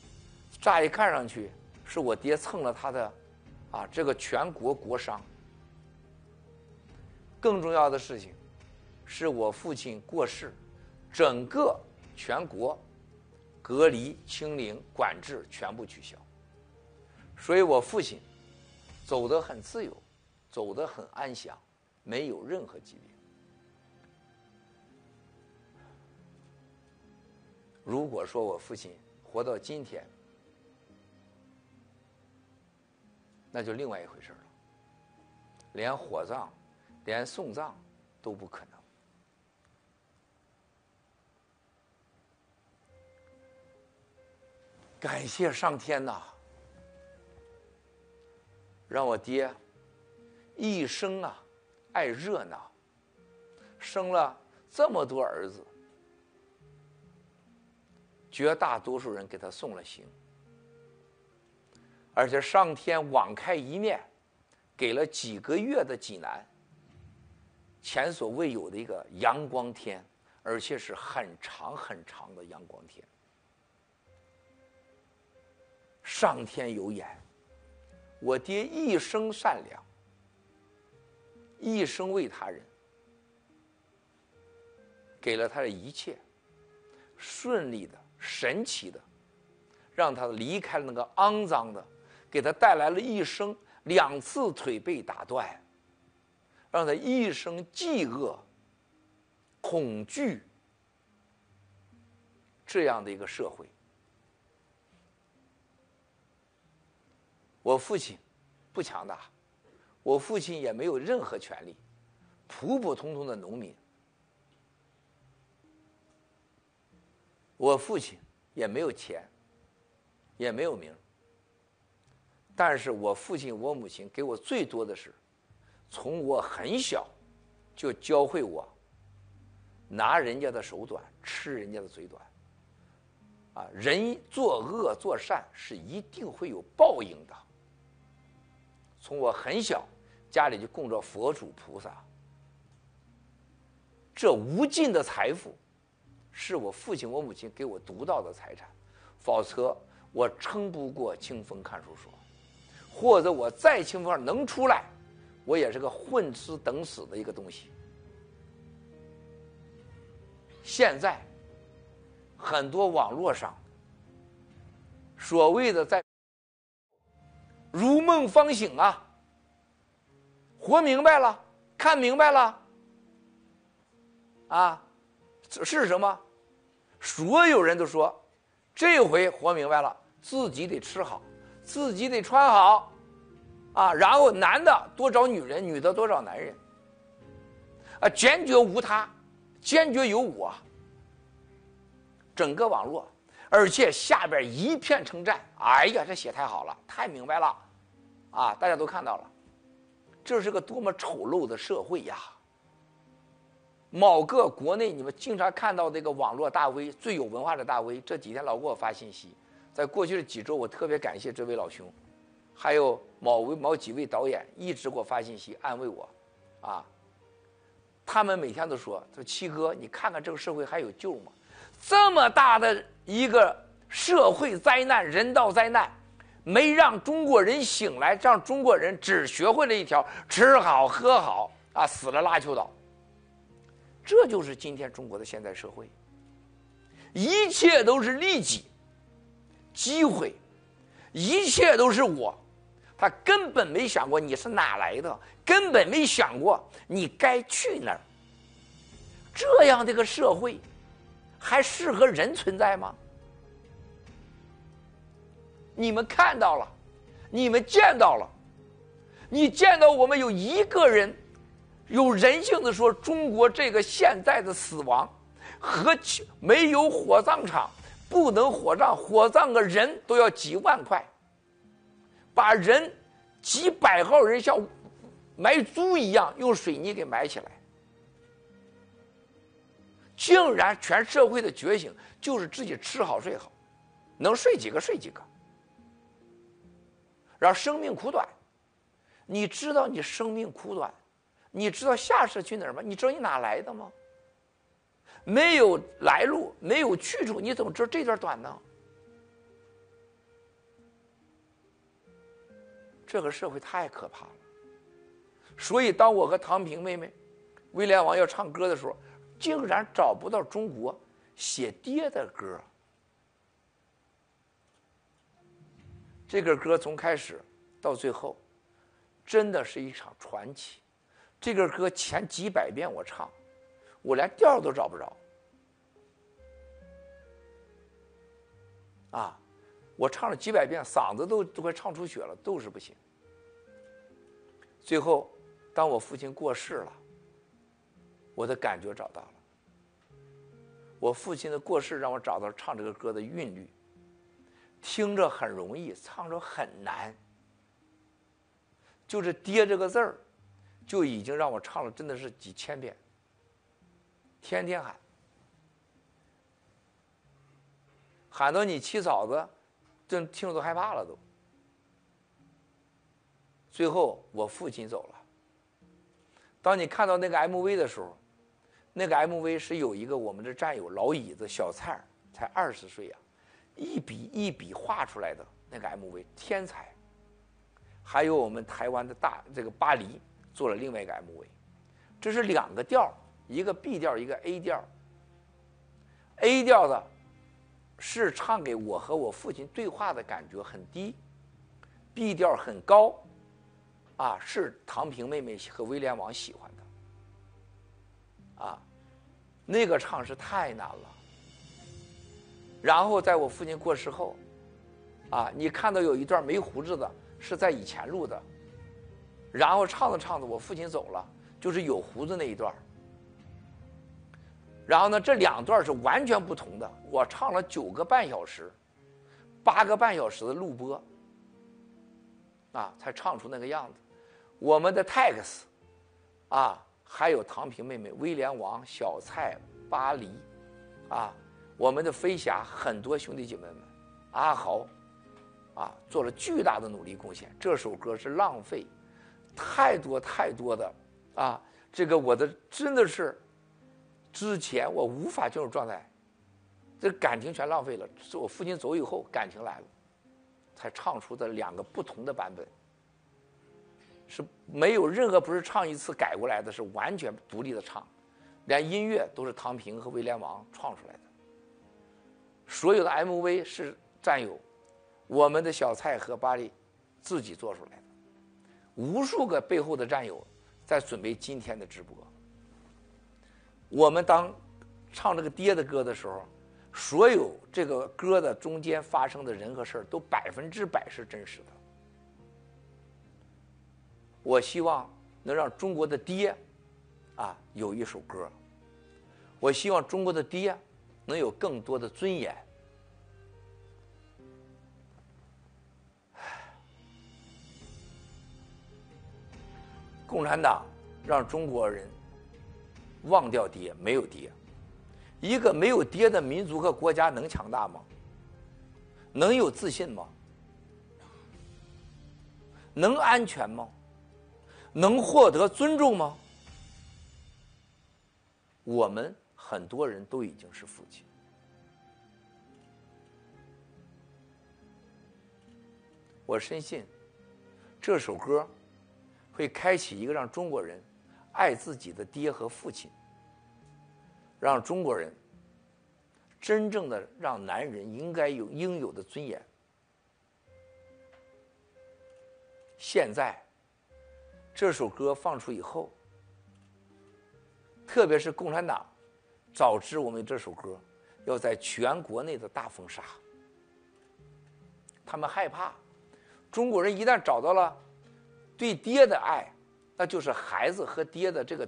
乍一看上去是我爹蹭了他的啊这个全国国殇。更重要的事情是我父亲过世，整个。全国隔离、清零、管制全部取消，所以我父亲走得很自由，走得很安详，没有任何疾病。如果说我父亲活到今天，那就另外一回事了，连火葬、连送葬都不可能。感谢上天呐，让我爹一生啊爱热闹，生了这么多儿子，绝大多数人给他送了行，而且上天网开一面，给了几个月的济南前所未有的一个阳光天，而且是很长很长的阳光天。上天有眼，我爹一生善良，一生为他人，给了他的一切，顺利的、神奇的，让他离开了那个肮脏的，给他带来了一生两次腿被打断，让他一生饥饿、恐惧这样的一个社会。我父亲不强大，我父亲也没有任何权利，普普通通的农民。我父亲也没有钱，也没有名。但是我父亲、我母亲给我最多的是，从我很小就教会我拿人家的手短，吃人家的嘴短。啊，人作恶作善是一定会有报应的。从我很小，家里就供着佛祖菩萨。这无尽的财富，是我父亲、我母亲给我独到的财产，否则我撑不过清风看守所，或者我在清风能出来，我也是个混吃等死的一个东西。现在，很多网络上所谓的在如梦。方醒啊，活明白了，看明白了，啊，是什么？所有人都说，这回活明白了，自己得吃好，自己得穿好，啊，然后男的多找女人，女的多找男人，啊，坚决无他，坚决有我。整个网络，而且下边一片称赞，哎呀，这写太好了，太明白了，啊，大家都看到了，这是个多么丑陋的社会呀！某个国内你们经常看到这个网络大 V 最有文化的大 V，这几天老给我发信息。在过去的几周，我特别感谢这位老兄，还有某位某几位导演一直给我发信息安慰我，啊，他们每天都说：“说七哥，你看看这个社会还有救吗？这么大的一个社会灾难、人道灾难，没让中国人醒来，让中国人只学会了一条吃好喝好啊，死了拉秋倒。”这就是今天中国的现代社会，一切都是利己、机会，一切都是我，他根本没想过你是哪来的，根本没想过你该去哪儿。这样的一个社会，还适合人存在吗？你们看到了，你们见到了，你见到我们有一个人。有人性的说，中国这个现在的死亡，和没有火葬场，不能火葬，火葬个人都要几万块，把人几百号人像埋猪一样用水泥给埋起来，竟然全社会的觉醒就是自己吃好睡好，能睡几个睡几个，然后生命苦短，你知道你生命苦短。你知道下士去哪儿吗？你知道你哪来的吗？没有来路，没有去处，你怎么知道这段短呢？这个社会太可怕了。所以，当我和唐平妹妹、威廉王要唱歌的时候，竟然找不到中国写爹的歌。这个歌从开始到最后，真的是一场传奇。这个歌前几百遍我唱，我连调都找不着。啊，我唱了几百遍，嗓子都都快唱出血了，都是不行。最后，当我父亲过世了，我的感觉找到了。我父亲的过世让我找到唱这个歌的韵律，听着很容易，唱着很难。就是“爹”这个字儿。就已经让我唱了，真的是几千遍，天天喊，喊到你七嫂子，真听着都害怕了都。最后我父亲走了。当你看到那个 MV 的时候，那个 MV 是有一个我们的战友老椅子小蔡才二十岁呀，一笔一笔画出来的那个 MV，天才。还有我们台湾的大这个巴黎。做了另外一个 MV，这是两个调，一个 B 调，一个 A 调。A 调的，是唱给我和我父亲对话的感觉很低，B 调很高，啊，是唐平妹妹和威廉王喜欢的，啊，那个唱是太难了。然后在我父亲过世后，啊，你看到有一段没胡子的，是在以前录的。然后唱着唱着，我父亲走了，就是有胡子那一段。然后呢，这两段是完全不同的。我唱了九个半小时，八个半小时的录播，啊，才唱出那个样子。我们的 Tex，啊，还有唐平妹妹、威廉王、小蔡、巴黎，啊，我们的飞侠很多兄弟姐妹们，阿豪，啊，做了巨大的努力贡献。这首歌是浪费。太多太多的，啊，这个我的真的是，之前我无法进入状态，这感情全浪费了。是我父亲走以后，感情来了，才唱出的两个不同的版本，是没有任何不是唱一次改过来的，是完全独立的唱，连音乐都是唐平和威廉王创出来的，所有的 MV 是战友，我们的小蔡和巴黎自己做出来的。无数个背后的战友在准备今天的直播。我们当唱这个爹的歌的时候，所有这个歌的中间发生的人和事儿都百分之百是真实的。我希望能让中国的爹，啊，有一首歌。我希望中国的爹能有更多的尊严。共产党让中国人忘掉爹，没有爹。一个没有爹的民族和国家能强大吗？能有自信吗？能安全吗？能获得尊重吗？我们很多人都已经是父亲。我深信，这首歌会开启一个让中国人爱自己的爹和父亲，让中国人真正的让男人应该有应有的尊严。现在。这首歌放出以后，特别是共产党早知我们这首歌要在全国内的大封杀，他们害怕中国人一旦找到了对爹的爱，那就是孩子和爹的这个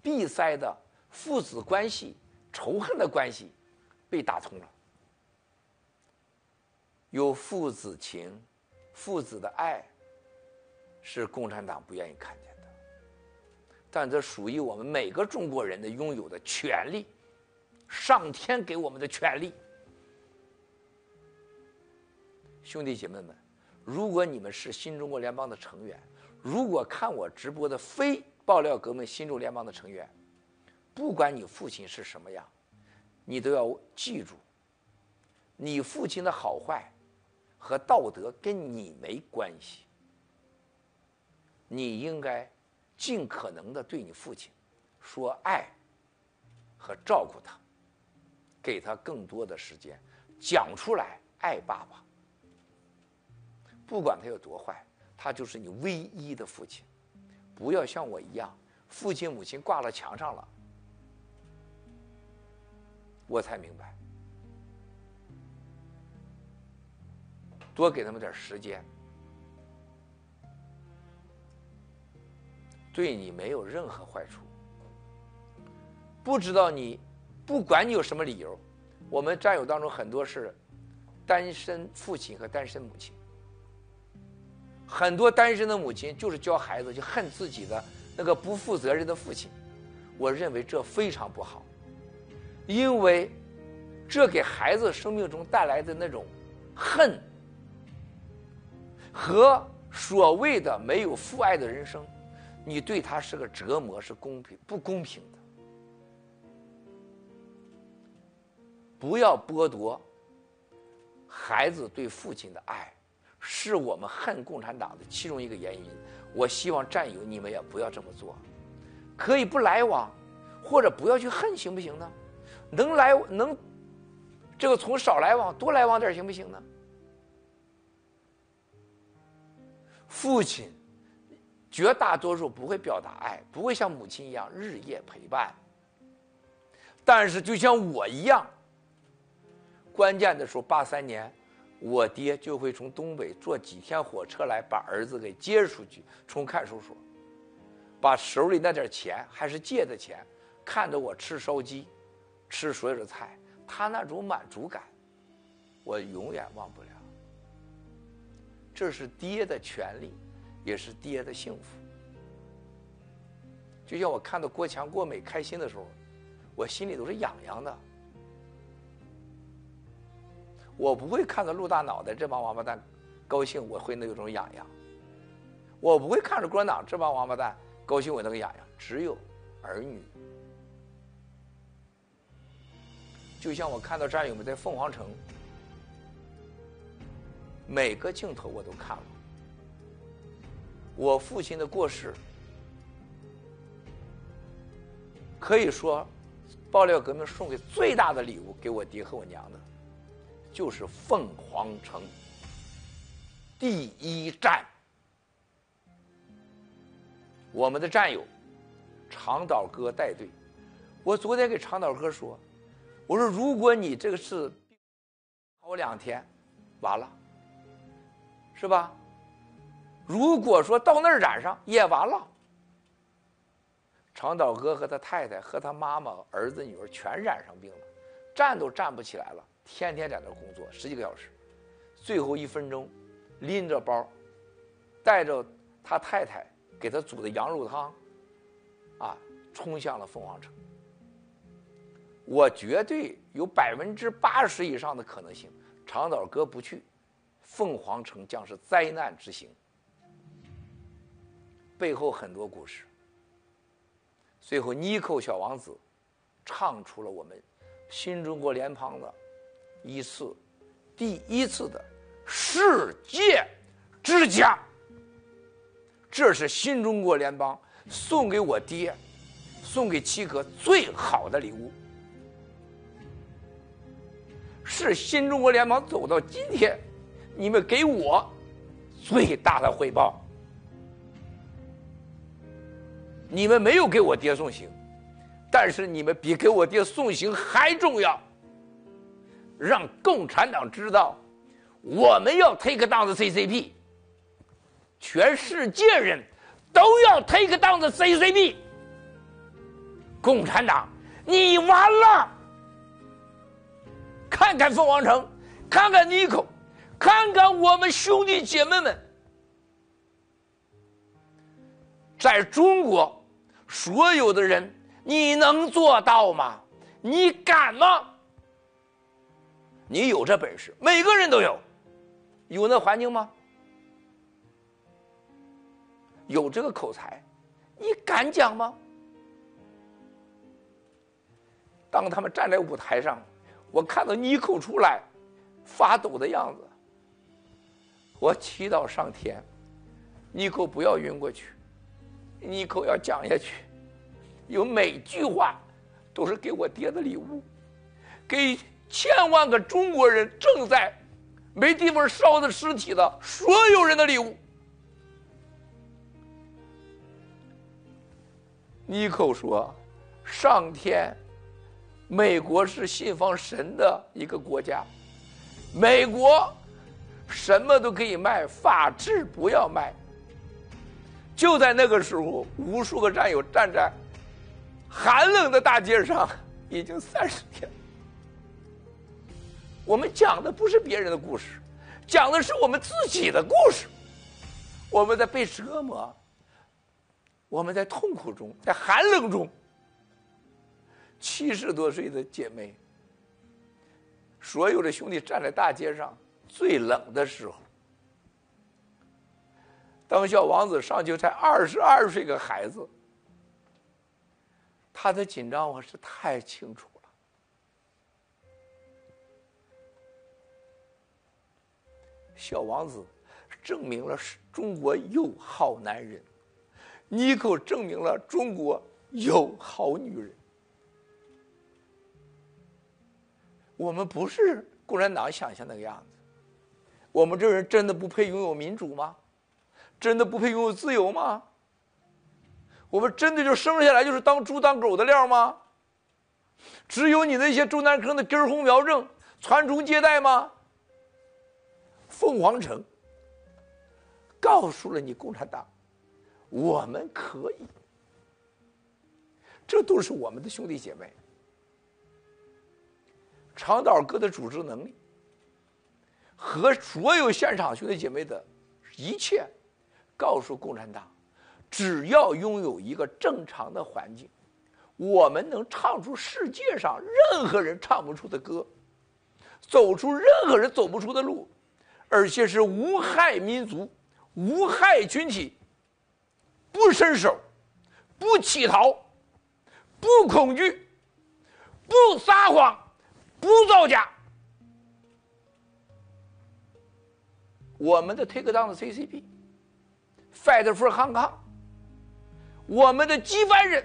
闭塞的父子关系、仇恨的关系被打通了，有父子情、父子的爱。是共产党不愿意看见的，但这属于我们每个中国人的拥有的权利，上天给我们的权利。兄弟姐妹们，如果你们是新中国联邦的成员，如果看我直播的非爆料革命新中国联邦的成员，不管你父亲是什么样，你都要记住，你父亲的好坏和道德跟你没关系。你应该尽可能的对你父亲说爱和照顾他，给他更多的时间，讲出来爱爸爸。不管他有多坏，他就是你唯一的父亲。不要像我一样，父亲母亲挂了墙上了，我才明白，多给他们点时间。对你没有任何坏处。不知道你，不管你有什么理由，我们战友当中很多是单身父亲和单身母亲。很多单身的母亲就是教孩子就恨自己的那个不负责任的父亲，我认为这非常不好，因为这给孩子生命中带来的那种恨和所谓的没有父爱的人生。你对他是个折磨，是公平不公平的？不要剥夺孩子对父亲的爱，是我们恨共产党的其中一个原因。我希望战友你们也不要这么做，可以不来往，或者不要去恨，行不行呢？能来能，这个从少来往多来往点行不行呢？父亲。绝大多数不会表达爱，不会像母亲一样日夜陪伴。但是就像我一样，关键的时候，八三年，我爹就会从东北坐几天火车来把儿子给接出去，从看守所，把手里那点钱还是借的钱，看着我吃烧鸡，吃所有的菜，他那种满足感，我永远忘不了。这是爹的权利。也是爹的幸福。就像我看到郭强、郭美开心的时候，我心里都是痒痒的。我不会看着陆大脑袋这帮王八蛋高兴，我会那种痒痒。我不会看着共产党这帮王八蛋高兴，我那个痒痒。只有儿女。就像我看到战友们在凤凰城，每个镜头我都看了。我父亲的过世，可以说，爆料革命送给最大的礼物给我爹和我娘的，就是凤凰城第一站。我们的战友长岛哥带队。我昨天给长岛哥说，我说如果你这个事好两天，完了，是吧？如果说到那儿染上也完了。长岛哥和他太太和他妈妈、儿子、女儿全染上病了，站都站不起来了，天天在那工作十几个小时，最后一分钟，拎着包，带着他太太给他煮的羊肉汤，啊，冲向了凤凰城。我绝对有百分之八十以上的可能性，长岛哥不去，凤凰城将是灾难之行。背后很多故事。最后，妮蔻小王子唱出了我们新中国联邦的一次第一次的世界之家。这是新中国联邦送给我爹、送给七哥最好的礼物，是新中国联邦走到今天，你们给我最大的回报。你们没有给我爹送行，但是你们比给我爹送行还重要。让共产党知道，我们要 take down the CCP，全世界人都要 take down the CCP。共产党，你完了！看看凤凰城，看看妮蔻，看看我们兄弟姐妹们。在中国，所有的人，你能做到吗？你敢吗？你有这本事，每个人都有，有那环境吗？有这个口才，你敢讲吗？当他们站在舞台上，我看到妮蔻出来，发抖的样子，我祈祷上天，妮蔻不要晕过去。妮蔻要讲下去，有每句话都是给我爹的礼物，给千万个中国人正在没地方烧的尸体的所有人的礼物。尼克说：“上天，美国是信奉神的一个国家，美国什么都可以卖，法治不要卖。”就在那个时候，无数个战友站在寒冷的大街上，已经三十天。我们讲的不是别人的故事，讲的是我们自己的故事。我们在被折磨，我们在痛苦中，在寒冷中。七十多岁的姐妹，所有的兄弟站在大街上，最冷的时候。当小王子上去才二十二岁个孩子，他的紧张我是太清楚小王子证明了是中国有好男人，妮蔻证明了中国有好女人。我们不是共产党想象那个样子，我们这人真的不配拥有民主吗？真的不配拥有自由吗？我们真的就生下来就是当猪当狗的料吗？只有你那些中南坑的根红苗正传宗接代吗？凤凰城告诉了你共产党，我们可以。这都是我们的兄弟姐妹。长岛哥的组织能力和所有现场兄弟姐妹的一切。告诉共产党，只要拥有一个正常的环境，我们能唱出世界上任何人唱不出的歌，走出任何人走不出的路，而且是无害民族、无害群体，不伸手，不乞讨，不恐惧，不撒谎，不造假。我们的 take down 的 CCP。Fight for Hong Kong，我们的机关人，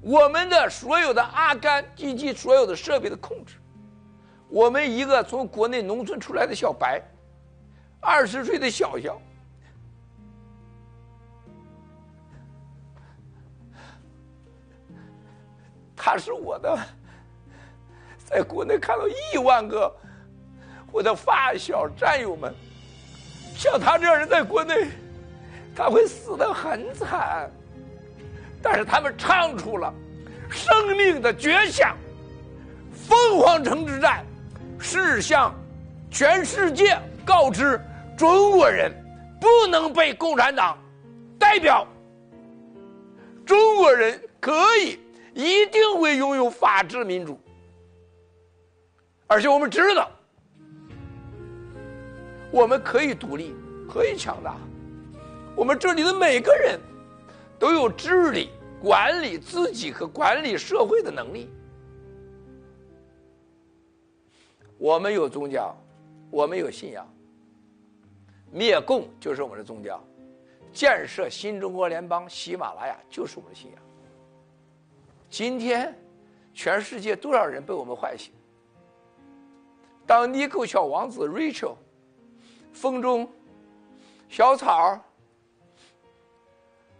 我们的所有的阿甘及其所有的设备的控制，我们一个从国内农村出来的小白二十岁的小小他是我的在国内看到亿万个我的发小战友们像他这样人在国内他会死的很惨。但是他们唱出了生命的绝响凤凰城之战。是向全世界告知中国人不能被共产党代表。中国人可以，一定会拥有法治民主，而且我们知道，我们可以独立，可以强大。我们这里的每个人都有治理、管理自己和管理社会的能力。我们有宗教，我们有信仰。灭共就是我们的宗教。建设新中国联邦，喜马拉雅就是我们的信仰。今天，全世界多少人被我们唤醒？当尼寇小王子 Rachel、风中小草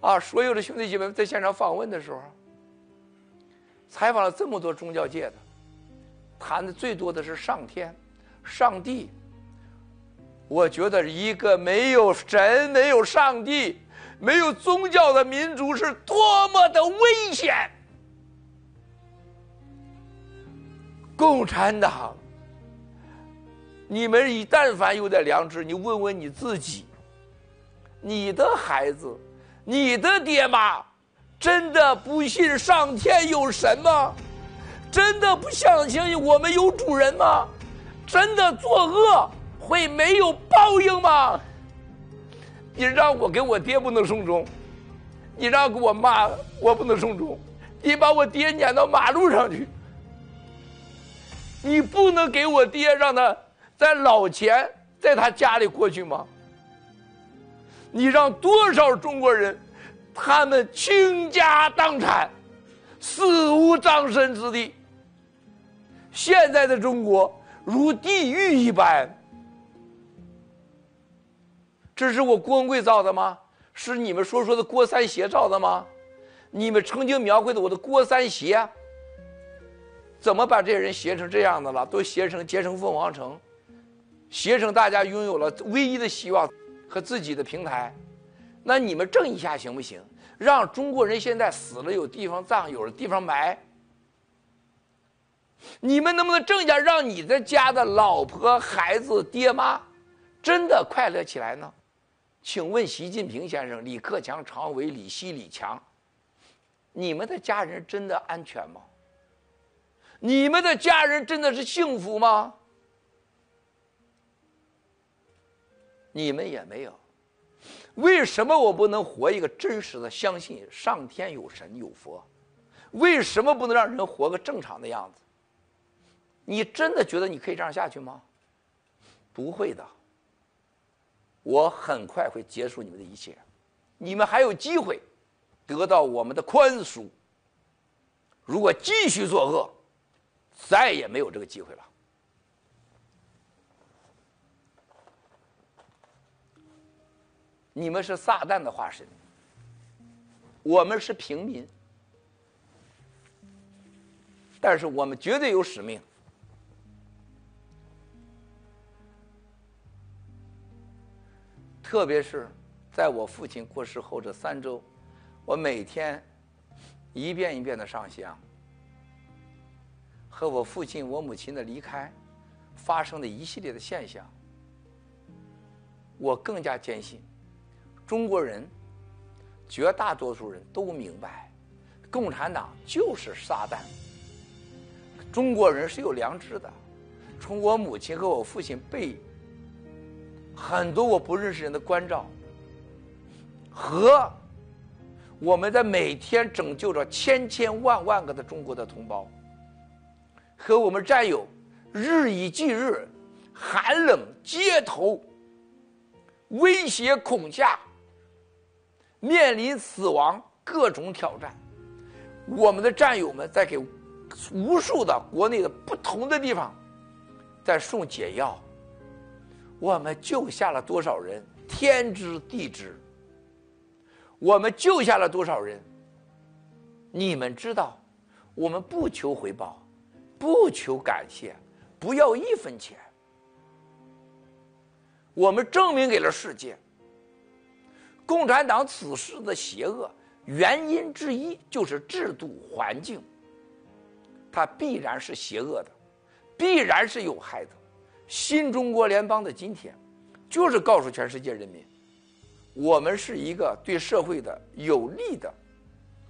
啊，所有的兄弟姐妹在现场访问的时候，采访了这么多宗教界的，谈的最多的是上天、上帝。我觉得一个没有神、没有上帝、没有宗教的民族是多么的危险！共产党，你们一但凡有点良知，你问问你自己，你的孩子、你的爹妈，真的不信上天有神吗？真的不相信我们有主人吗？真的作恶？会没有报应吗？你让我给我爹不能送终，你让给我妈我不能送终，你把我爹撵到马路上去，你不能给我爹让他在老前在他家里过去吗？你让多少中国人他们倾家荡产，死无葬身之地？现在的中国如地狱一般。这是我郭文贵造的吗？是你们说说的郭三协造的吗？你们曾经描绘的我的郭三协，怎么把这些人写成这样的了？都写成结成凤凰城，写成大家拥有了唯一的希望和自己的平台。那你们正一下行不行？让中国人现在死了有地方葬，有了地方埋。你们能不能正一下，让你的家的老婆、孩子、爹妈真的快乐起来呢？请问习近平先生、李克强、常委、李希、李强，你们的家人真的安全吗？你们的家人真的是幸福吗？你们也没有。为什么我不能活一个真实的相信上天有神有佛？为什么不能让人活个正常的样子？你真的觉得你可以这样下去吗？不会的。我很快会结束你们的一切，你们还有机会得到我们的宽恕。如果继续作恶，再也没有这个机会了。你们是撒旦的化身，我们是平民，但是我们绝对有使命。特别是在我父亲过世后这三周，我每天一遍一遍的上香，和我父亲、我母亲的离开发生的一系列的现象，我更加坚信，中国人绝大多数人都明白，共产党就是撒旦。中国人是有良知的，从我母亲和我父亲被。很多我不认识人的关照，和我们在每天拯救着千千万万个的中国的同胞，和我们战友日以继日寒冷街头威胁恐吓，面临死亡各种挑战，我们的战友们在给无数的国内的不同的地方在送解药。我们救下了多少人，天知地知。我们救下了多少人，你们知道。我们不求回报，不求感谢，不要一分钱。我们证明给了世界，共产党此时的邪恶原因之一就是制度环境，它必然是邪恶的，必然是有害的。新中国联邦的今天，就是告诉全世界人民，我们是一个对社会的有利的、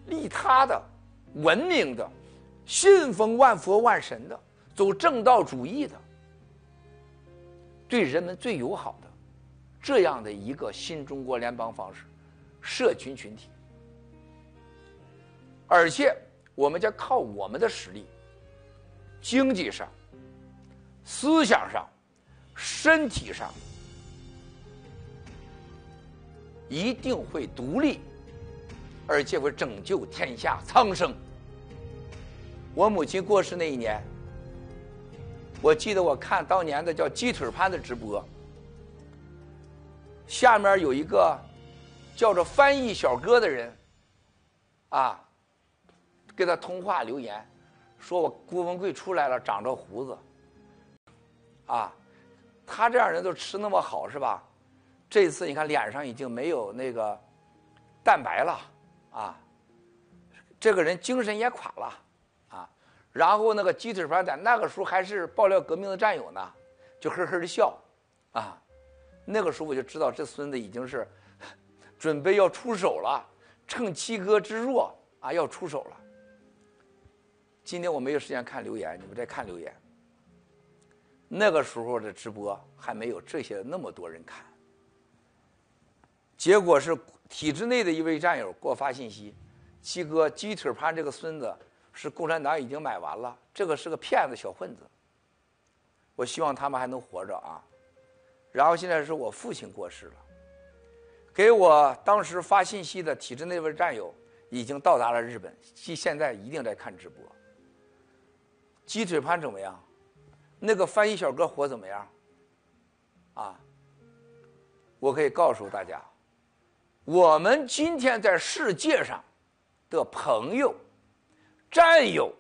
利他的、文明的、信奉万佛万神的、走正道主义的。对人们最友好的这样的一个新中国联邦方式，社群群体，而且我们将靠我们的实力，经济上、思想上、身体上，一定会独立，而且会拯救天下苍生。我母亲过世那一年。我记得我看当年的叫鸡腿潘的直播，下面有一个叫做翻译小哥的人，啊，给他通话留言，说我郭文贵出来了，长着胡子，啊，他这样人都吃那么好是吧？这次你看脸上已经没有那个蛋白了，啊，这个人精神也垮了啊。然后那个鸡腿饭在那个时候还是爆料革命的战友呢，就呵呵的笑，啊，那个时候我就知道这孙子已经是准备要出手了，趁七哥之弱啊要出手了。今天我没有时间看留言，你们在看留言。那个时候的直播还没有这些那么多人看，结果是体制内的一位战友给我发信息，七哥鸡腿潘这个孙子。是共产党已经买完了，这个是个骗子小混子。我希望他们还能活着啊。然后现在是我父亲过世了，给我当时发信息的体制内位战友已经到达了日本，现现在一定在看直播。鸡腿潘怎么样？那个翻译小哥活怎么样？啊，我可以告诉大家，我们今天在世界上的朋友。战友，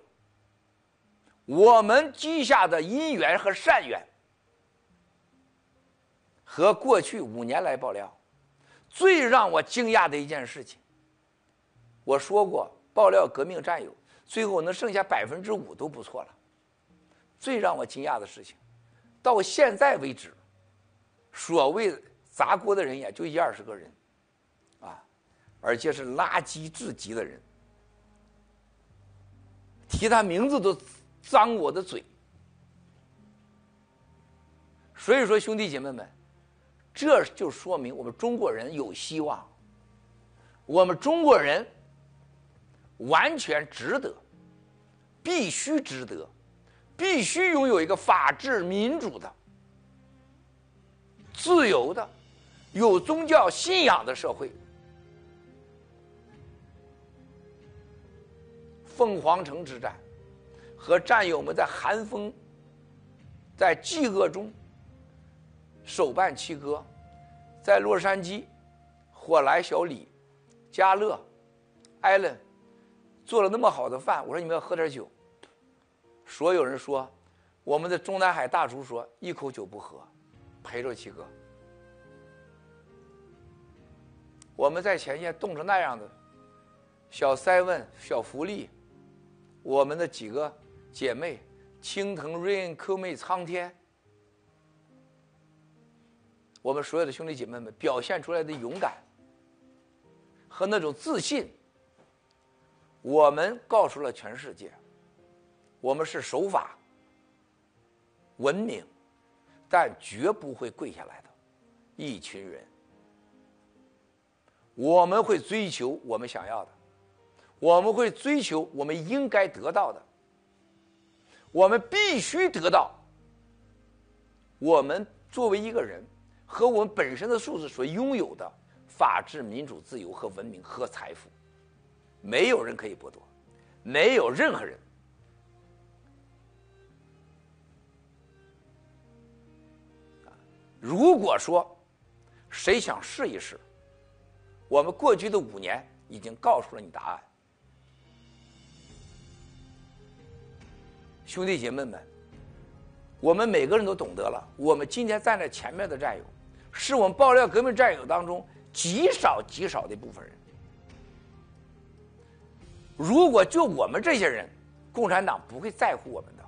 我们积下的因缘和善缘，和过去五年来爆料，最让我惊讶的一件事情，我说过，爆料革命战友最后能剩下百分之五都不错了。最让我惊讶的事情，到现在为止，所谓砸锅的人也就一二十个人，啊，而且是垃圾至极的人。提他名字都脏我的嘴，所以说兄弟姐妹们，这就说明我们中国人有希望，我们中国人完全值得，必须值得，必须拥有一个法治民主的、自由的、有宗教信仰的社会。凤凰城之战，和战友们在寒风、在饥饿中手办七哥，在洛杉矶，火来小李、加乐、艾伦做了那么好的饭，我说你们要喝点酒。所有人说，我们的中南海大厨说一口酒不喝，陪着七哥。我们在前线冻成那样的，小塞文、小福利。我们的几个姐妹，青藤、瑞恩、科妹、苍天，我们所有的兄弟姐妹们表现出来的勇敢和那种自信，我们告诉了全世界，我们是守法、文明，但绝不会跪下来的一群人。我们会追求我们想要的。我们会追求我们应该得到的，我们必须得到。我们作为一个人和我们本身的素质所拥有的法治、民主、自由和文明和财富，没有人可以剥夺，没有任何人。如果说谁想试一试，我们过去的五年已经告诉了你答案。兄弟姐妹们，我们每个人都懂得了，我们今天站在前面的战友，是我们爆料革命战友当中极少极少的一部分人。如果就我们这些人，共产党不会在乎我们的，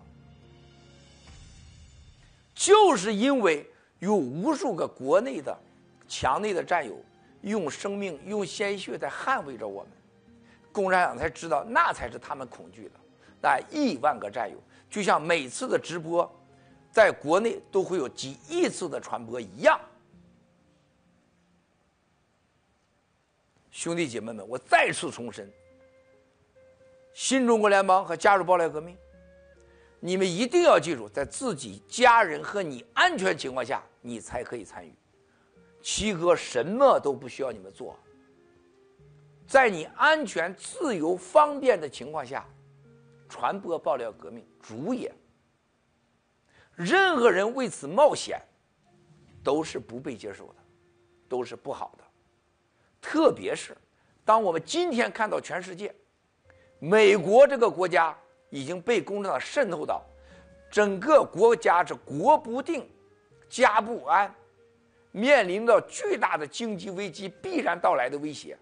就是因为有无数个国内的墙内的战友用生命、用鲜血在捍卫着我们，共产党才知道那才是他们恐惧的。那亿万个战友，就像每次的直播，在国内都会有几亿次的传播一样。兄弟姐妹们，我再次重申。新中国联邦和加入爆料革命，你们一定要记住，在自己家人和你安全情况下，你才可以参与。七哥什么都不需要你们做，在你安全、自由、方便的情况下，传播爆料革命主演。任何人为此冒险，都是不被接受的，都是不好的。特别是当我们今天看到全世界。美国这个国家已经被共产党渗透到整个国家是国不定、家不安，面临着巨大的经济危机必然到来的威胁，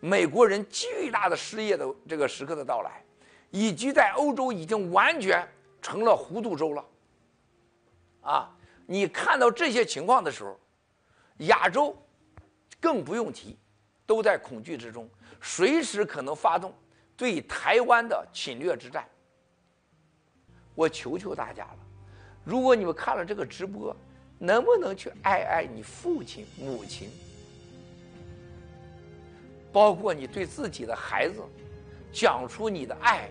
美国人巨大的失业的这个时刻的到来，以及在欧洲已经完全成了糊涂州了。啊，你看到这些情况的时候，亚洲更不用提，都在恐惧之中，随时可能发动。对台湾的侵略之战，我求求大家了，如果你们看了这个直播，能不能去爱爱你父亲、母亲，包括你对自己的孩子，讲出你的爱。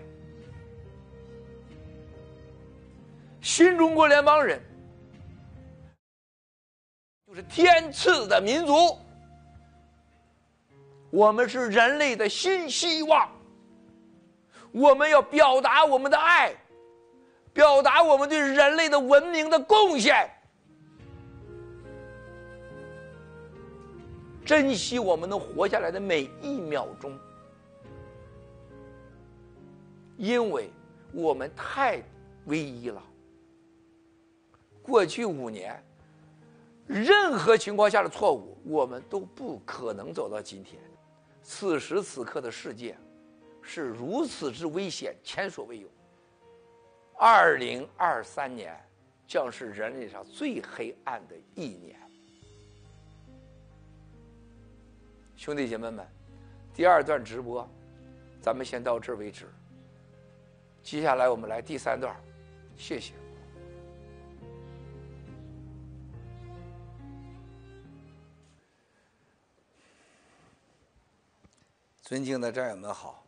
新中国联邦人就是天赐的民族，我们是人类的新希望。我们要表达我们的爱，表达我们对人类的文明的贡献，珍惜我们能活下来的每一秒钟，因为我们太唯一了。过去五年，任何情况下的错误，我们都不可能走到今天。此时此刻的世界。是如此之危险，前所未有。二零二三年将是人类上最黑暗的一年。兄弟姐妹们，第二段直播，咱们先到这儿为止。接下来我们来第三段，谢谢。尊敬的战友们好。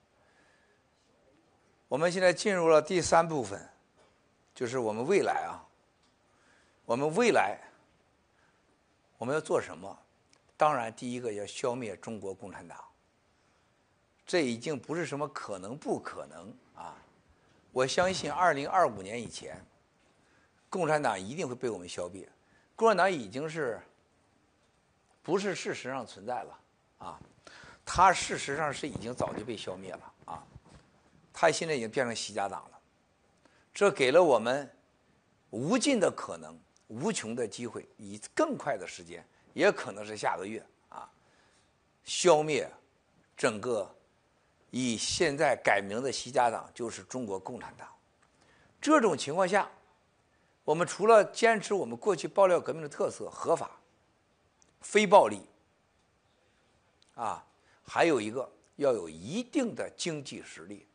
我们现在进入了第三部分，就是我们未来啊，我们未来我们要做什么？当然，第一个要消灭中国共产党。这已经不是什么可能不可能啊！我相信，二零二五年以前，共产党一定会被我们消灭。共产党已经是不是事实上存在了啊？它事实上是已经早就被消灭了啊！他现在已经变成习家党了，这给了我们无尽的可能、无穷的机会，以更快的时间，也可能是下个月啊，消灭整个以现在改名的习家党，就是中国共产党。这种情况下，我们除了坚持我们过去爆料革命的特色——合法、非暴力，啊，还有一个要有一定的经济实力。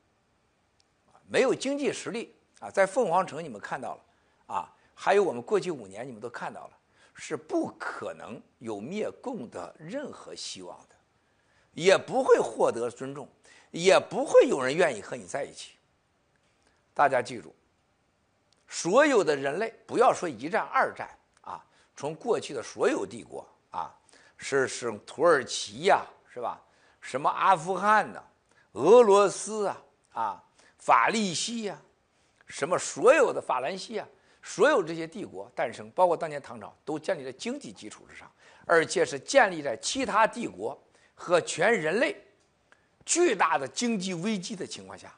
没有经济实力啊，在凤凰城你们看到了，啊，还有我们过去五年你们都看到了，是不可能有灭共的任何希望的，也不会获得尊重，也不会有人愿意和你在一起。大家记住，所有的人类，不要说一战、二战啊，从过去的所有帝国啊，是是土耳其呀，是吧？什么阿富汗呐，俄罗斯啊，啊。法利西呀，什么所有的法兰西啊，所有这些帝国诞生，包括当年唐朝，都建立在经济基础之上，而且是建立在其他帝国和全人类巨大的经济危机的情况下，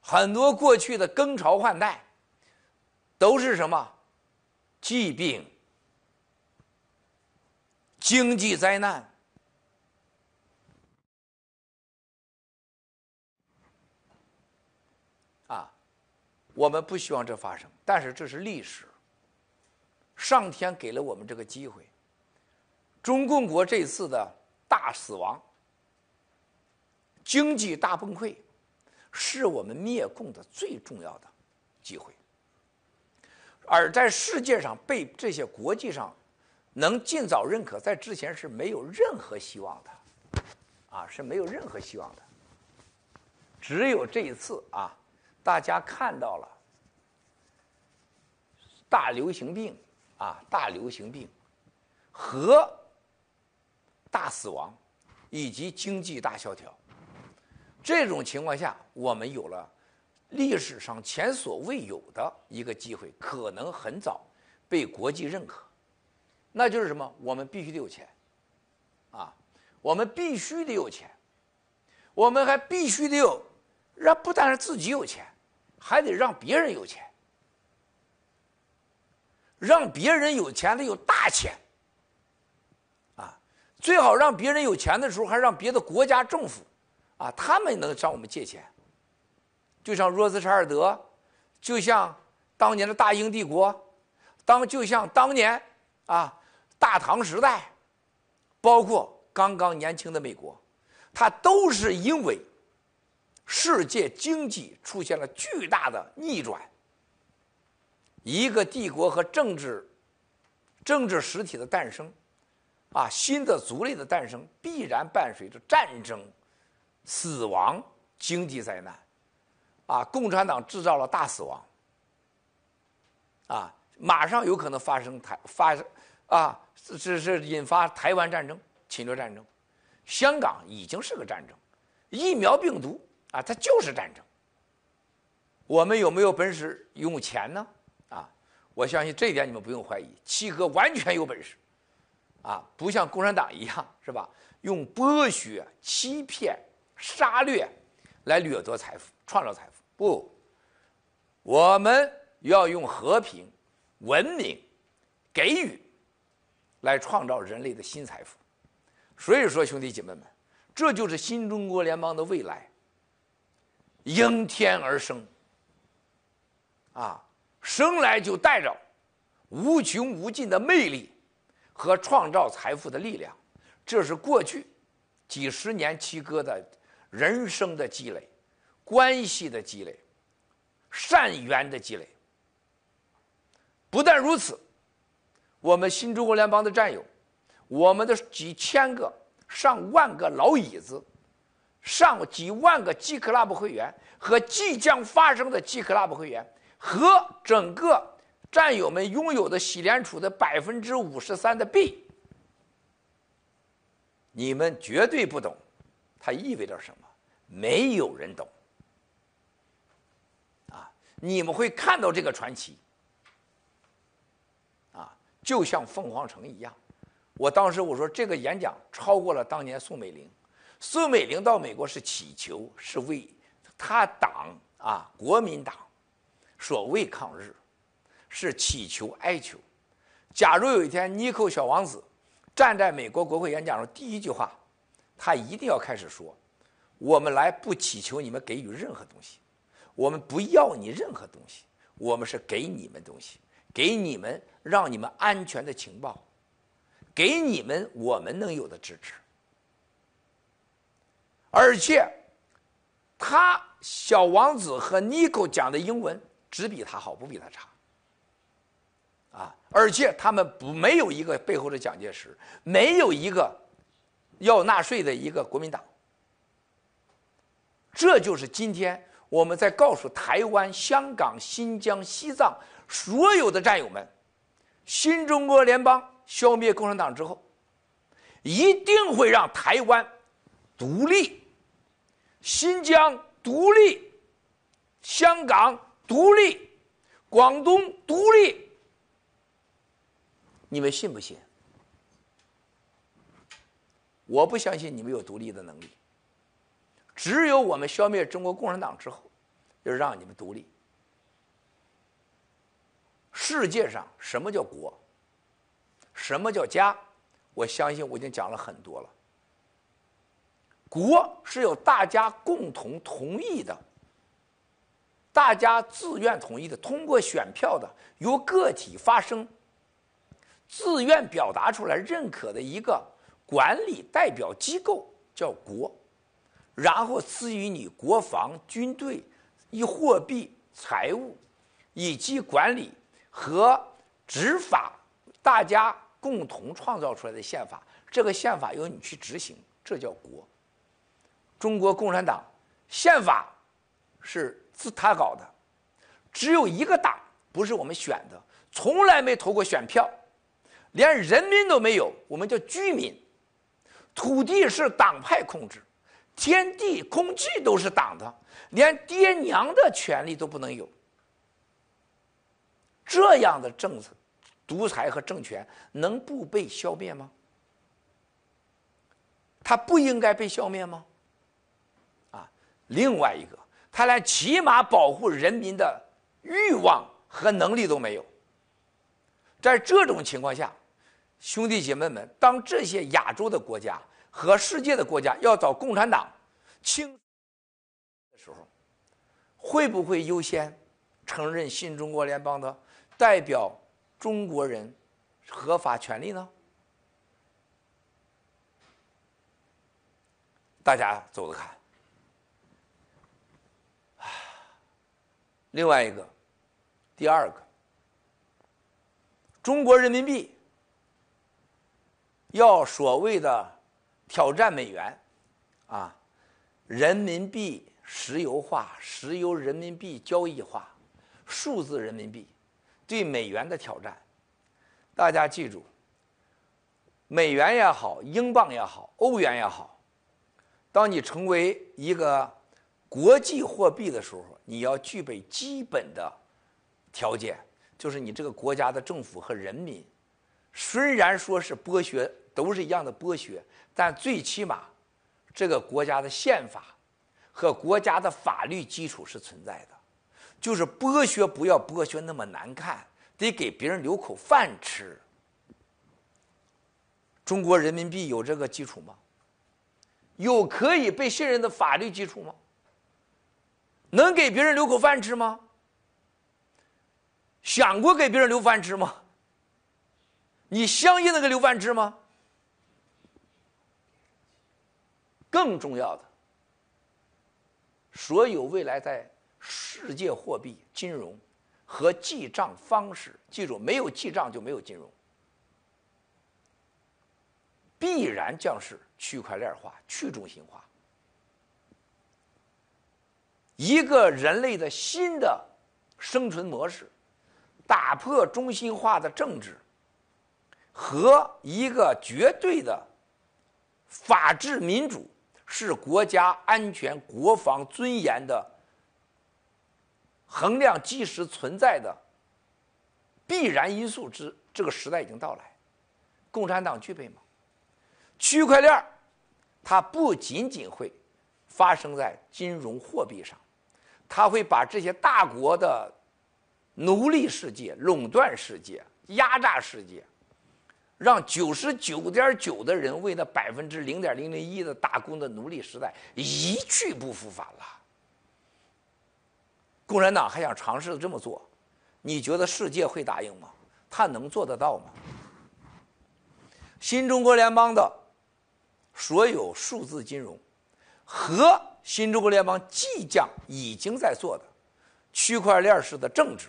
很多过去的更朝换代，都是什么？疾病、经济灾难。啊，我们不希望这发生，但是这是历史。上天给了我们这个机会。中共国这次的大死亡、经济大崩溃，是我们灭共的最重要的机会。而在世界上被这些国际上能尽早认可，在之前是没有任何希望的，啊，是没有任何希望的。只有这一次啊，大家看到了大流行病。啊，大流行病和大死亡，以及经济大萧条，这种情况下，我们有了历史上前所未有的一个机会，可能很早被国际认可。那就是什么？我们必须得有钱，啊，我们必须得有钱，我们还必须得有，让不但是自己有钱，还得让别人有钱。让别人有钱的有大钱，啊，最好让别人有钱的时候，还让别的国家政府，啊，他们能向我们借钱，就像罗斯柴尔德，就像当年的大英帝国，当就像当年啊大唐时代，包括刚刚年轻的美国，它都是因为世界经济出现了巨大的逆转。一个帝国和政治、政治实体的诞生，啊，新的族类的诞生必然伴随着战争、死亡、经济灾难，啊，共产党制造了大死亡，啊，马上有可能发生台发，啊，这是引发台湾战争、侵略战争，香港已经是个战争，疫苗病毒啊，它就是战争。我们有没有本事用钱呢？啊我相信这一点你们不用怀疑，七哥完全有本事，啊，不像共产党一样，是吧？用剥削、欺骗、杀掠来掠夺财富、创造财富。不，我们要用和平、文明、给予来创造人类的新财富。所以说，兄弟姐妹们，这就是新中国联邦的未来，应天而生，啊。生来就带着无穷无尽的魅力和创造财富的力量，这是过去几十年七哥的人生的积累、关系的积累、善缘的积累。不但如此，我们新中国联邦的战友，我们的几千个、上万个老椅子，上几万个 G Club 会员和即将发生的 G Club 会员。和整个战友们拥有的喜联储的百分之五十三的币，你们绝对不懂，它意味着什么？没有人懂。啊，你们会看到这个传奇。啊，就像凤凰城一样。我当时我说这个演讲超过了当年宋美龄。宋美龄到美国是祈求，是为他党啊，国民党。所谓抗日，是祈求哀求。假如有一天尼克小王子站在美国国会演讲中，第一句话，他一定要开始说：“我们来不祈求你们给予任何东西，我们不要你任何东西，我们是给你们东西，给你们让你们安全的情报，给你们我们能有的支持。”而且，他小王子和尼克讲的英文。只比他好，不比他差。啊！而且他们不没有一个背后的蒋介石，没有一个要纳税的一个国民党。这就是今天我们在告诉台湾、香港、新疆、西藏所有的战友们：新中国联邦消灭共产党之后，一定会让台湾独立，新疆独立，香港。独立，广东独立，你们信不信？我不相信你们有独立的能力。只有我们消灭中国共产党之后，就让你们独立。世界上什么叫国？什么叫家？我相信我已经讲了很多了。国是由大家共同同意的，大家自愿同意的，通过选票的，由个体发声，自愿表达出来认可的一个管理代表机构叫国，然后赐予你国防、军队、以货币、财务以及管理和执法，大家共同创造出来的宪法，这个宪法由你去执行，这叫国。中国共产党宪法是自他搞的，只有一个党，不是我们选的，从来没投过选票，连人民都没有，我们叫居民。土地是党派控制，天地空气都是党的，连爹娘的权利都不能有。这样的政策、独裁和政权能不被消灭吗？它不应该被消灭吗？另外一个，他连起码保护人民的欲望和能力都没有。在这种情况下，兄弟姐妹们，当这些亚洲的国家和世界的国家要找共产党清的时候，会不会优先承认新中国联邦的代表中国人合法权利呢？大家走着看。另外一个，第二个，中国人民币要所谓的挑战美元，啊，人民币石油化，石油人民币交易化，数字人民币对美元的挑战，大家记住，美元也好，英镑也好，欧元也好，当你成为一个国际货币的时候。你要具备基本的条件，就是你这个国家的政府和人民，虽然说是剥削，都是一样的剥削，但最起码这个国家的宪法和国家的法律基础是存在的。就是剥削不要剥削那么难看，得给别人留口饭吃。中国人民币有这个基础吗？有可以被信任的法律基础吗？能给别人留口饭吃吗？想过给别人留饭吃吗？你相信那个留饭吃吗？更重要的，所有未来在世界货币、金融和记账方式，记住，没有记账就没有金融，必然将是区块链化、去中心化。一个人类的新的生存模式，打破中心化的政治和一个绝对的法治民主，是国家安全、国防尊严的衡量基石存在的必然因素之这个时代已经到来，共产党具备吗？区块链，它不仅仅会发生在金融货币上。他会把这些大国的奴隶世界、垄断世界、压榨世界，让九十九点九的人为那百分之零点零零一的打工的奴隶时代一去不复返了。共产党还想尝试这么做，你觉得世界会答应吗？他能做得到吗？新中国联邦的所有数字金融和。新中国联邦即将已经在做的区块链式的政治、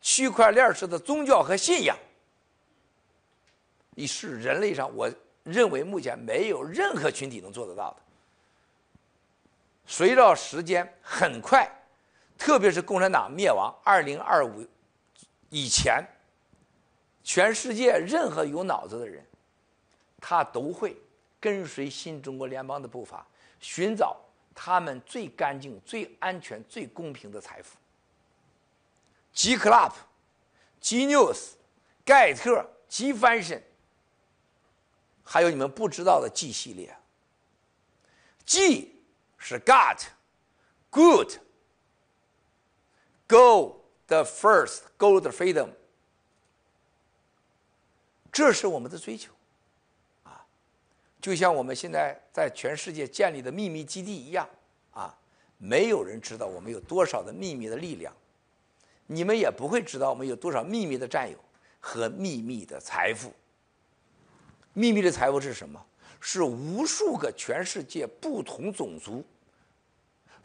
区块链式的宗教和信仰，你是人类上，我认为目前没有任何群体能做得到的。随着时间很快，特别是共产党灭亡二零二五以前，全世界任何有脑子的人，他都会跟随新中国联邦的步伐，寻找。他们最干净、最安全、最公平的财富。G Club、G News、盖特、G Fashion，还有你们不知道的 G 系列。G 是 Got、Good Go the first, Go the freedom，这是我们的追求，就像我们现在在全世界建立的秘密基地一样，啊，没有人知道我们有多少的秘密的力量，你们也不会知道我们有多少秘密的战友和秘密的财富。秘密的财富是什么？是无数个全世界不同种族、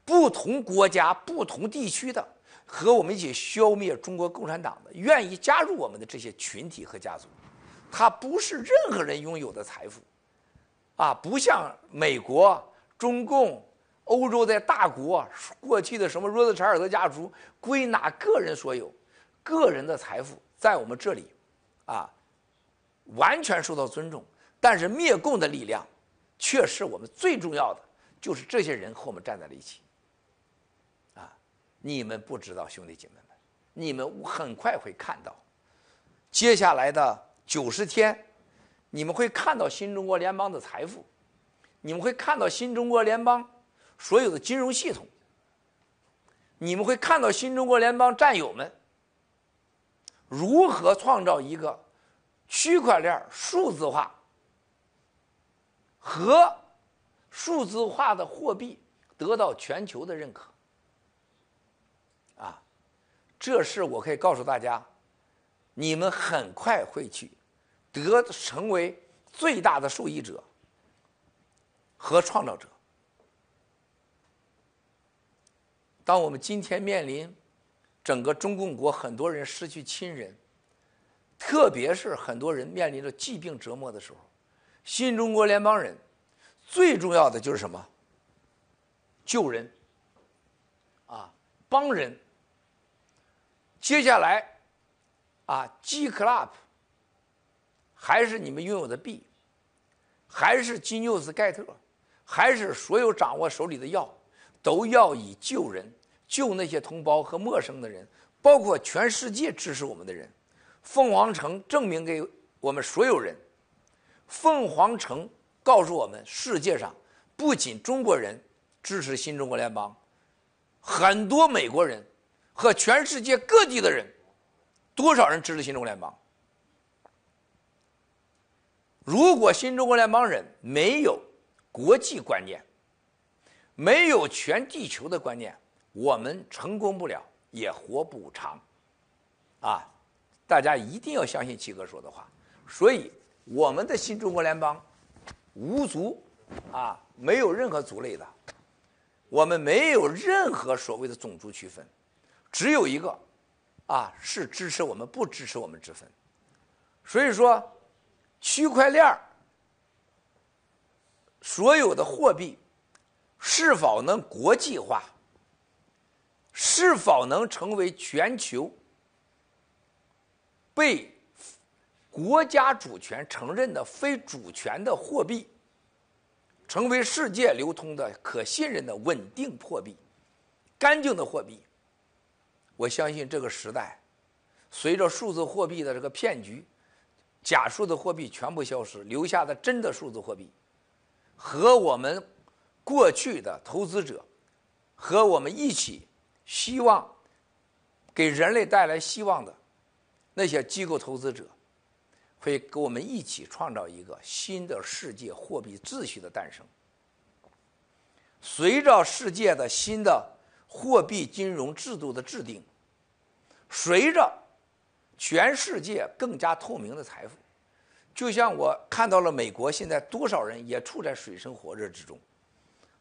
不同国家、不同地区的。和我们一起消灭中国共产党的，愿意加入我们的这些群体和家族，它不是任何人拥有的财富，啊，不像美国、中共、欧洲的大国过去的什么罗斯柴尔德家族归纳个人所有，个人的财富在我们这里，啊，完全受到尊重。但是灭共的力量，却是我们最重要的，就是这些人和我们站在了一起。啊你们不知道，兄弟姐妹们，你们很快会看到，接下来的九十天，你们会看到新中国联邦的财富，你们会看到新中国联邦所有的金融系统，你们会看到新中国联邦战友们如何创造一个区块链数字化和数字化的货币得到全球的认可。啊这事我可以告诉大家，你们很快会去得成为最大的受益者和创造者。当我们今天面临整个中共国很多人失去亲人，特别是很多人面临着疾病折磨的时候，新中国联邦人最重要的就是什么？救人，啊，帮人。接下来，啊，G Club，还是你们拥有的币，还是金뉴스盖特，还是所有掌握手里的药，都要以救人、救那些同胞和陌生的人，包括全世界支持我们的人。凤凰城证明给我们所有人，凤凰城告诉我们，世界上不仅中国人支持新中国联邦，很多美国人。和全世界各地的人，多少人支持新中国联邦？如果新中国联邦人没有国际观念，没有全地球的观念，我们成功不了，也活不长。啊，大家一定要相信七哥说的话。所以，我们的新中国联邦无族啊，没有任何族类的，我们没有任何所谓的种族区分。只有一个，啊，是支持我们不支持我们之分。所以说，区块链所有的货币是否能国际化，是否能成为全球被国家主权承认的非主权的货币，成为世界流通的可信任的稳定货币、干净的货币。我相信这个时代，随着数字货币的这个骗局，假数字货币全部消失，留下的真的数字货币，和我们过去的投资者，和我们一起希望给人类带来希望的那些机构投资者，会跟我们一起创造一个新的世界货币秩序的诞生。随着世界的新的。货币金融制度的制定，随着全世界更加透明的财富，就像我看到了美国现在多少人也处在水深火热之中，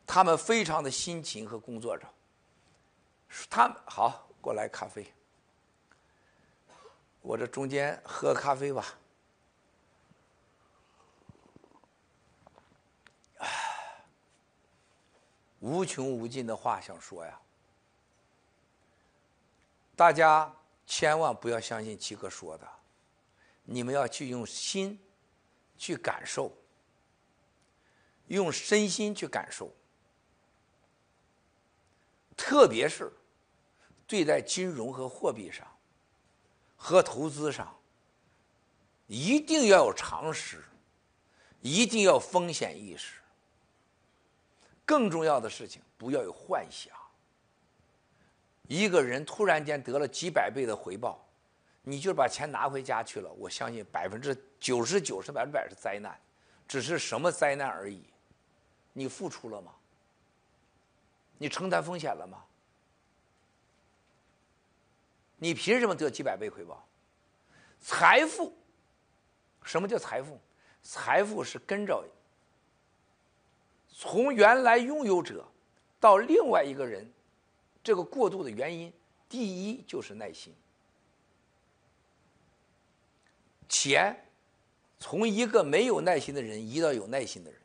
他们非常的辛勤和工作着。他们好，过来咖啡，我这中间喝咖啡吧。唉，无穷无尽的话想说呀。大家千万不要相信七哥说的，你们要去用心去感受，用身心去感受，特别是对待金融和货币上和投资上，一定要有常识，一定要风险意识。更重要的事情，不要有幻想。一个人突然间得了几百倍的回报，你就把钱拿回家去了，我相信百分之九十九是百分之百是灾难，只是什么灾难而已。你付出了吗？你承担风险了吗？你凭什么得几百倍回报？财富，什么叫财富？财富是跟着从原来拥有者到另外一个人。这个过渡的原因，第一就是耐心。钱从一个没有耐心的人移到有耐心的人，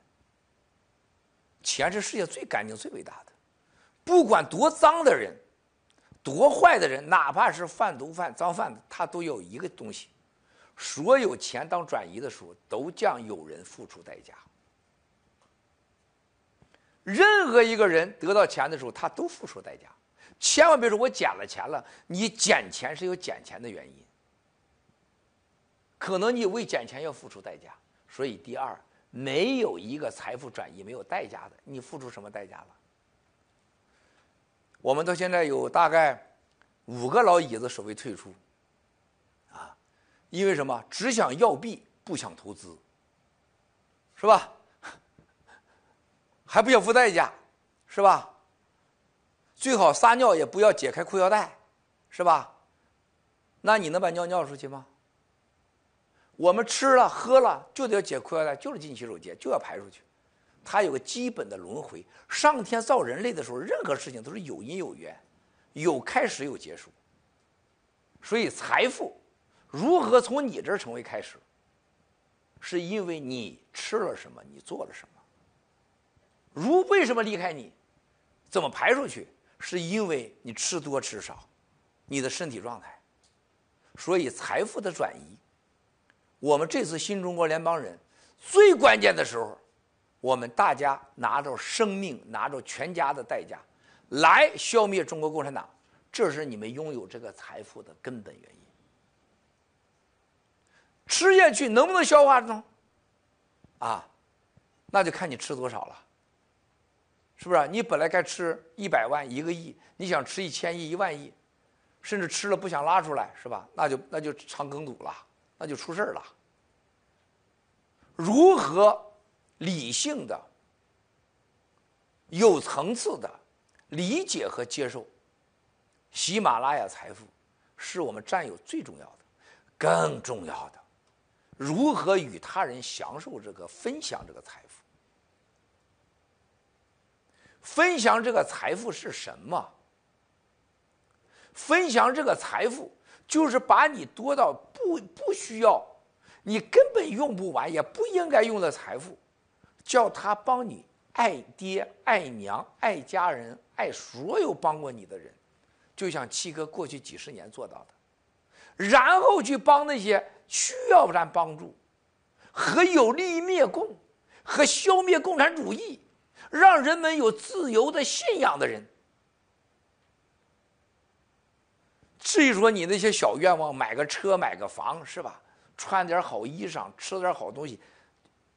钱是世界最干净、最伟大的。不管多脏的人，多坏的人，哪怕是贩毒犯、脏贩子，他都有一个东西：所有钱当转移的时候，都将有人付出代价。任何一个人得到钱的时候，他都付出代价。千万别说，我捡了钱了。你捡钱是有捡钱的原因，可能你为捡钱要付出代价。所以，第二，没有一个财富转移没有代价的。你付出什么代价了？我们到现在有大概五个老椅子所谓退出，啊，因为什么？只想要币，不想投资，是吧？还不想付代价，是吧？最好撒尿也不要解开裤腰带，是吧？那你能把尿尿出去吗？我们吃了喝了就得要解裤腰带，就是进洗手间就要排出去，它有个基本的轮回。上天造人类的时候，任何事情都是有因有缘，有开始有结束。所以财富如何从你这儿成为开始，是因为你吃了什么，你做了什么。如为什么离开你，怎么排出去？是因为你吃多吃少，你的身体状态，所以财富的转移，我们这次新中国联邦人最关键的时候，我们大家拿着生命，拿着全家的代价来消灭中国共产党，这是你们拥有这个财富的根本原因。吃下去能不能消化呢？啊，那就看你吃多少了。是不是？你本来该吃一百万、一个亿，你想吃一千亿、一万亿，甚至吃了不想拉出来，是吧？那就那就肠梗阻了，那就出事儿了。如何理性的、有层次的理解和接受喜马拉雅财富，是我们占有最重要的。更重要的，如何与他人享受这个、分享这个财富。分享这个财富是什么？分享这个财富就是把你多到不不需要，你根本用不完也不应该用的财富，叫他帮你爱爹爱娘爱家人爱所有帮过你的人，就像七哥过去几十年做到的，然后去帮那些需要咱帮助和有利于灭共和消灭共产主义。让人们有自由的信仰的人，至于说你那些小愿望，买个车、买个房，是吧？穿点好衣裳，吃点好东西，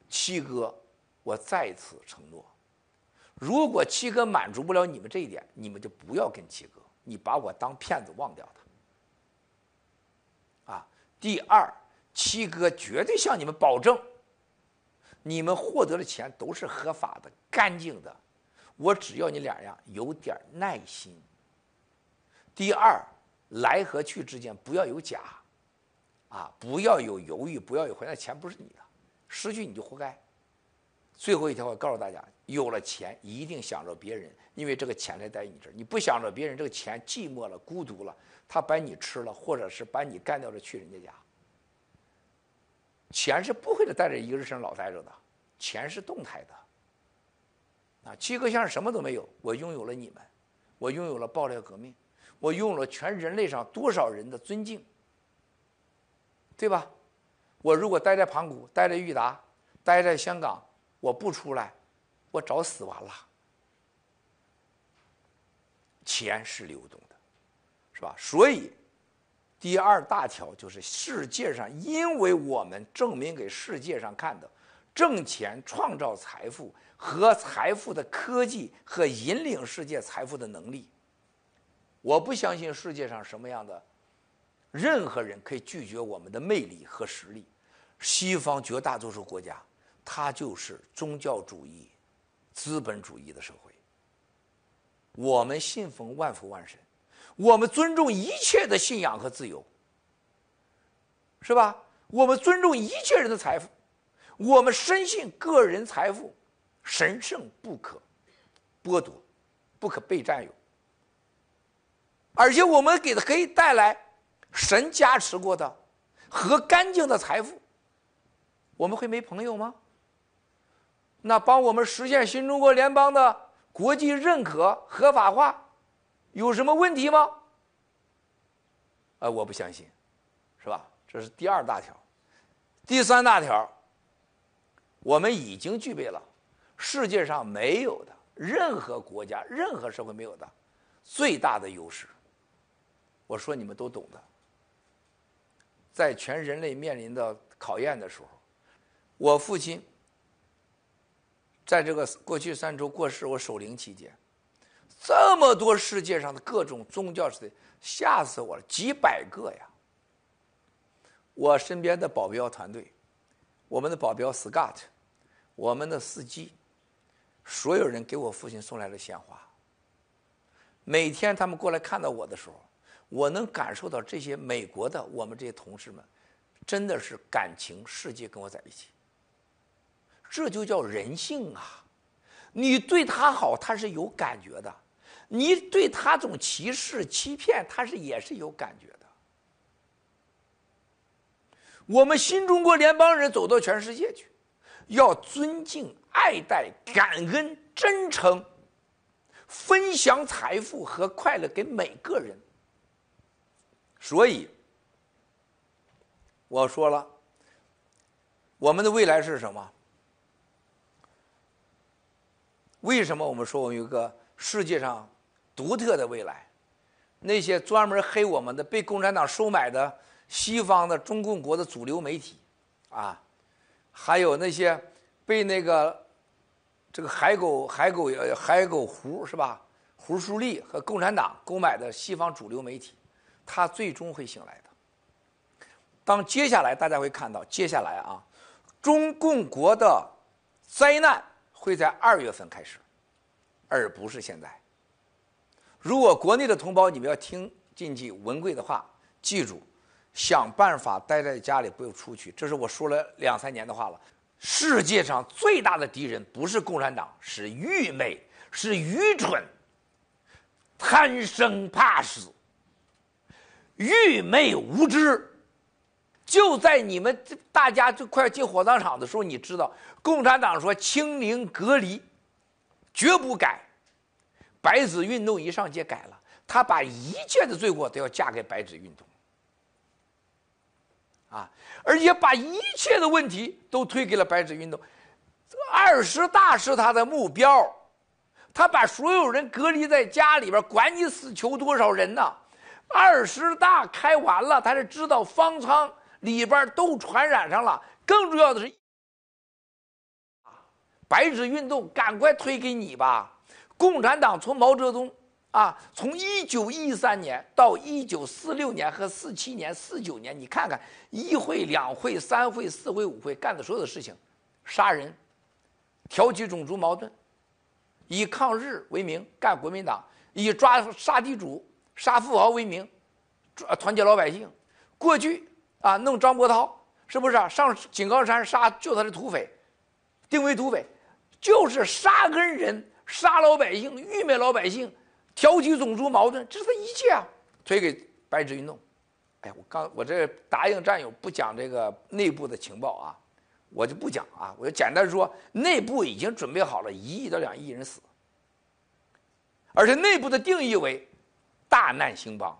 七哥，我再次承诺，如果七哥满足不了你们这一点，你们就不要跟七哥，你把我当骗子忘掉他。啊，第二，七哥绝对向你们保证。你们获得的钱都是合法的、干净的，我只要你俩样：有点耐心。第二，来和去之间不要有假，啊，不要有犹豫，不要有怀疑，那钱不是你的，失去你就活该。最后一条，我告诉大家：有了钱一定想着别人，因为这个钱才在你这儿。你不想着别人，这个钱寂寞了、孤独了，他把你吃了，或者是把你干掉了，去人家家。钱是不会的，带着一个人身老待着的，钱是动态的。啊，七个像什么都没有，我拥有了你们，我拥有了爆料革命，我拥有了全人类上多少人的尊敬，对吧？我如果待在盘古，待在裕达，待在香港，我不出来，我早死完了。钱是流动的，是吧？所以。第二大条就是世界上，因为我们证明给世界上看的，挣钱创造财富和财富的科技和引领世界财富的能力，我不相信世界上什么样的任何人可以拒绝我们的魅力和实力。西方绝大多数国家，它就是宗教主义、资本主义的社会。我们信奉万福万神，我们尊重一切的信仰和自由，是吧？我们尊重一切人的财富，我们深信个人财富神圣不可剥夺，不可被占有。而且我们给他可以带来神加持过的和干净的财富，我们会没朋友吗？那帮我们实现新中国联邦的国际认可合法化，有什么问题吗？呃，我不相信，是吧？这是第二大条，第三大条，我们已经具备了世界上没有的任何国家、任何社会没有的最大的优势。我说你们都懂的，在全人类面临的考验的时候，我父亲在这个过去三周过世，我守灵期间，这么多世界上的各种宗教是的，吓死我了，几百个呀！我身边的保镖团队，我们的保镖 Scott，我们的司机，所有人给我父亲送来了鲜花。每天他们过来看到我的时候，我能感受到这些美国的我们这些同事们，真的是感情世界跟我在一起。这就叫人性啊！你对他好，他是有感觉的；你对他这种歧视、欺骗，他是也是有感觉的。我们新中国联邦人走到全世界去，要尊敬、爱戴、感恩、真诚，分享财富和快乐给每个人。所以，我说了，我们的未来是什么？为什么我们说我们有个世界上独特的未来？那些专门黑我们的、被共产党收买的西方的中共国的主流媒体，啊，还有那些被那个这个海狗、海狗呃、海狗胡是吧？胡舒立和共产党购买的西方主流媒体。他最终会醒来的。当接下来大家会看到，接下来啊，中共国的灾难会在二月份开始，而不是现在。如果国内的同胞你们要听进去文贵的话，记住，想办法待在家里，不要出去。这是我说了两三年的话了。世界上最大的敌人不是共产党，是愚昧，是愚蠢，贪生怕死。愚昧无知，就在你们大家就快进火葬场的时候，你知道，共产党说清零隔离，绝不改。白纸运动一上街改了，他把一切的罪过都要嫁给白纸运动，啊，而且把一切的问题都推给了白纸运动。二十大是他的目标，他把所有人隔离在家里边，管你死囚多少人呢？二十大开完了，他是知道方舱里边都传染上了。更重要的是，白纸运动赶快推给你吧！共产党从毛泽东啊，从一九一三年到一九四六年和四七年、四九年，你看看一会、两会、三会、四会、五会干的所有的事情，杀人、挑起种族矛盾，以抗日为名干国民党，以抓杀地主。杀富豪为名，团结老百姓。过去啊，弄张伯涛是不是啊？上井冈山杀救他的土匪，定为土匪，就是杀恩人、杀老百姓、愚昧老百姓、挑起种族矛盾，这是他一切啊，推给白纸运动。哎，我刚我这答应战友不讲这个内部的情报啊，我就不讲啊，我就简单说，内部已经准备好了一亿到两亿人死，而且内部的定义为。大难兴邦，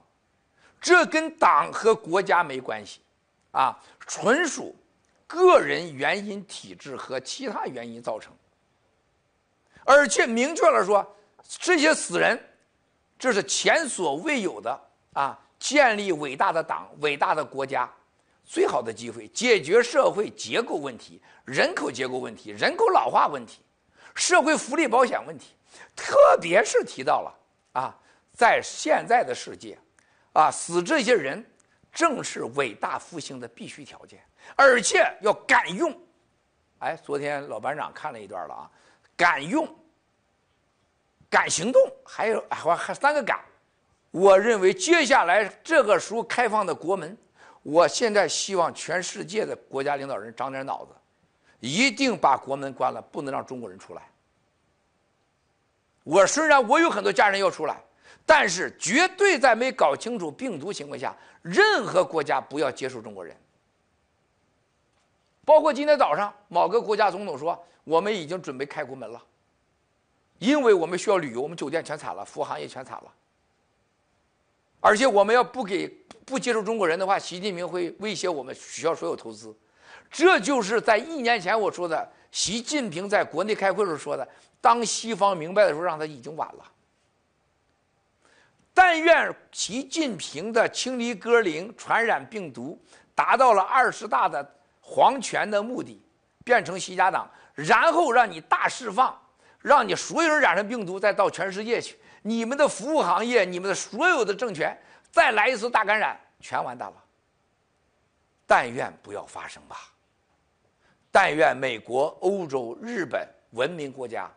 这跟党和国家没关系，啊，纯属个人原因、体制和其他原因造成。而且明确了说，这些死人，这是前所未有的啊！建立伟大的党、伟大的国家，最好的机会，解决社会结构问题、人口结构问题、人口老化问题、社会福利保险问题，特别是提到了啊。在现在的世界，啊，死这些人正是伟大复兴的必须条件，而且要敢用。哎，昨天老班长看了一段了啊，敢用，敢行动，还有还还三个敢。我认为接下来这个时候开放的国门，我现在希望全世界的国家领导人长点脑子，一定把国门关了，不能让中国人出来。我虽然我有很多家人要出来。但是绝对在没搞清楚病毒情况下，任何国家不要接受中国人。包括今天早上某个国家总统说，我们已经准备开国门了，因为我们需要旅游，我们酒店全惨了，服务行业全惨了。而且我们要不给不接受中国人的话，习近平会威胁我们取消所有投资。这就是在一年前我说的，习近平在国内开会时候说的，当西方明白的时候，让他已经晚了。但愿习近平的清理歌龄、传染病毒，达到了二十大的皇权的目的，变成习家党，然后让你大释放，让你所有人染上病毒，再到全世界去，你们的服务行业、你们的所有的政权再来一次大感染，全完蛋了。但愿不要发生吧。但愿美国、欧洲、日本文明国家。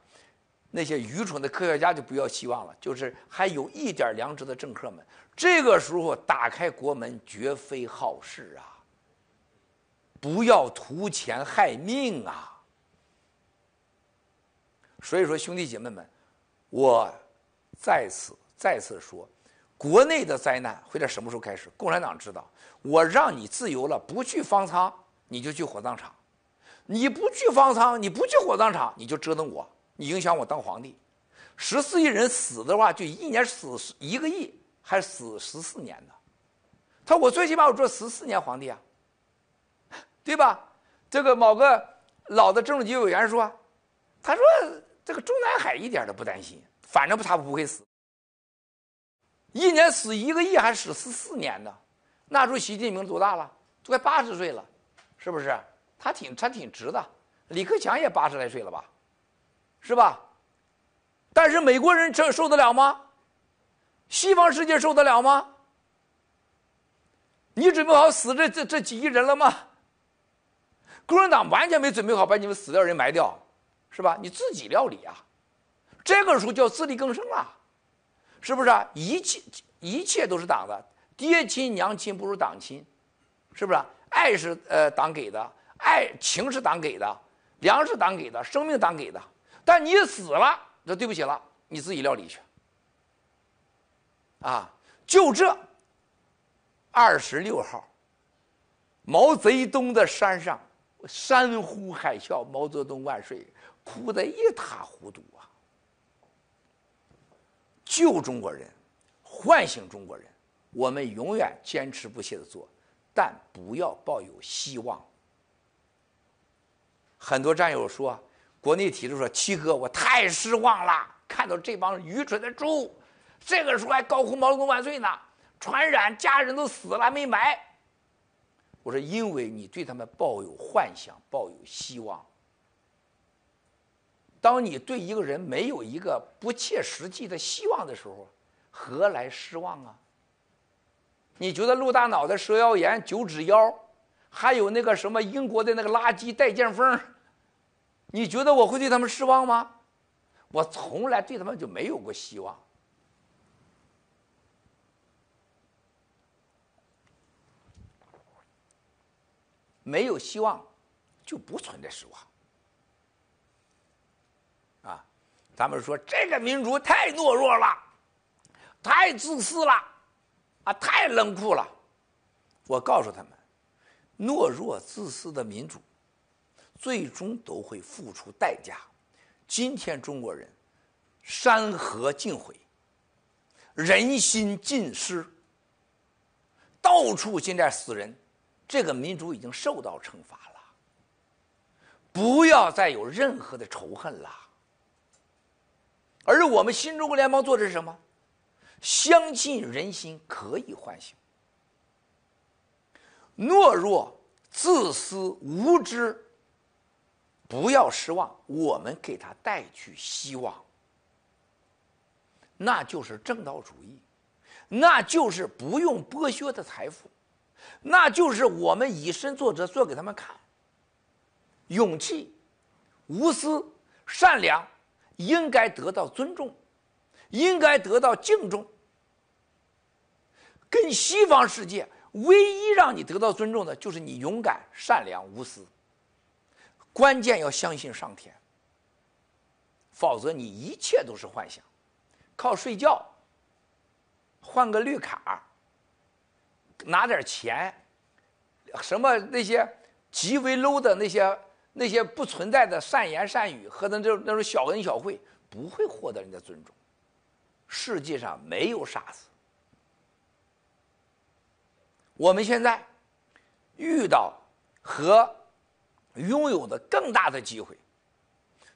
那些愚蠢的科学家就不要希望了，就是还有一点良知的政客们，这个时候打开国门绝非好事啊！不要图钱害命啊！所以说，兄弟姐妹们，我再次再次说，国内的灾难会在什么时候开始？共产党知道，我让你自由了，不去方舱，你就去火葬场；你不去方舱，你不去火葬场，你就折腾我。你影响我当皇帝，十四亿人死的话，就一年死一个亿，还死十四年呢。他说我最起码我做十四年皇帝啊，对吧？这个某个老的政治局委员说，他说这个中南海一点都不担心，反正他不会死。一年死一个亿，还是死四四年呢。那时候习近平多大了？都快八十岁了，是不是？他挺他挺直的。李克强也八十来岁了吧？是吧？但是美国人这受得了吗？西方世界受得了吗？你准备好死这这这几亿人了吗？共产党完全没准备好把你们死掉人埋掉，是吧？你自己料理啊！这个时候叫自力更生了，是不是啊？一切一切都是党的，爹亲娘亲不如党亲，是不是？爱是呃党给的，爱情是党给的，粮是党给的，生命党给的。但你死了，那对不起了，你自己料理去。啊，就这。二十六号，毛泽东的山上，山呼海啸，毛泽东万岁，哭得一塌糊涂啊！救中国人，唤醒中国人，我们永远坚持不懈的做，但不要抱有希望。很多战友说。国内提出说：“七哥，我太失望了，看到这帮愚蠢的猪，这个时候还高呼毛泽东万岁呢，传染家人都死了没埋。”我说：“因为你对他们抱有幻想，抱有希望。当你对一个人没有一个不切实际的希望的时候，何来失望啊？你觉得陆大脑袋、蛇腰炎、九指腰，还有那个什么英国的那个垃圾戴剑锋？”你觉得我会对他们失望吗？我从来对他们就没有过希望。没有希望，就不存在失望。啊，他们说这个民主太懦弱了，太自私了，啊，太冷酷了。我告诉他们，懦弱自私的民主。最终都会付出代价。今天中国人，山河尽毁，人心尽失，到处现在死人，这个民族已经受到惩罚了。不要再有任何的仇恨了。而我们新中国联邦做的是什么？相信人心可以唤醒。懦弱、自私、无知。不要失望，我们给他带去希望。那就是正道主义，那就是不用剥削的财富，那就是我们以身作则，做给他们看。勇气、无私、善良，应该得到尊重，应该得到敬重。跟西方世界唯一让你得到尊重的，就是你勇敢、善良、无私。关键要相信上天，否则你一切都是幻想，靠睡觉，换个绿卡，拿点钱，什么那些极为 low 的那些那些不存在的善言善语和那种那种小恩小惠，不会获得人家尊重。世界上没有傻子。我们现在遇到和拥有的更大的机会，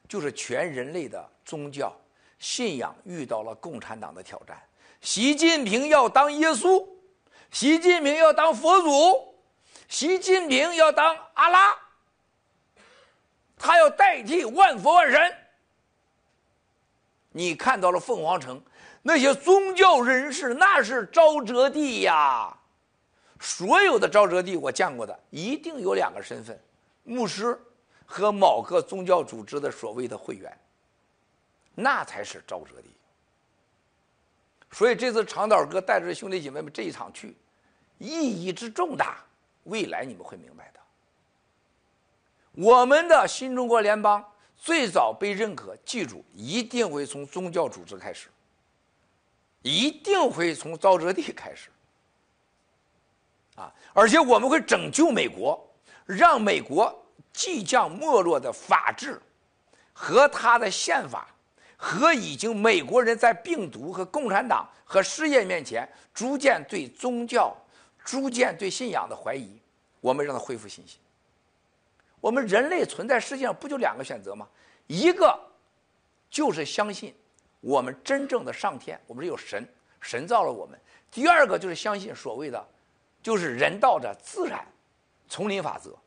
就是全人类的宗教信仰遇到了共产党的挑战。习近平要当耶稣，习近平要当佛祖，习近平要当阿拉，他要代替万佛万神。你看到了凤凰城那些宗教人士，那是沼泽地呀。所有的沼泽地我见过的，一定有两个身份。牧师和某个宗教组织的所谓的会员，那才是沼泽地。所以这次长岛哥带着兄弟姐妹们这一场去，意义之重大，未来你们会明白的。我们的新中国联邦最早被认可，记住一定会从宗教组织开始，一定会从沼泽地开始，啊，而且我们会拯救美国。让美国即将没落的法治，和他的宪法，和已经美国人在病毒和共产党和失业面前逐渐对宗教、逐渐对信仰的怀疑，我们让他恢复信心。我们人类存在世界上不就两个选择吗？一个就是相信我们真正的上天，我们是有神，神造了我们；第二个就是相信所谓的，就是人道的自然。丛林法则，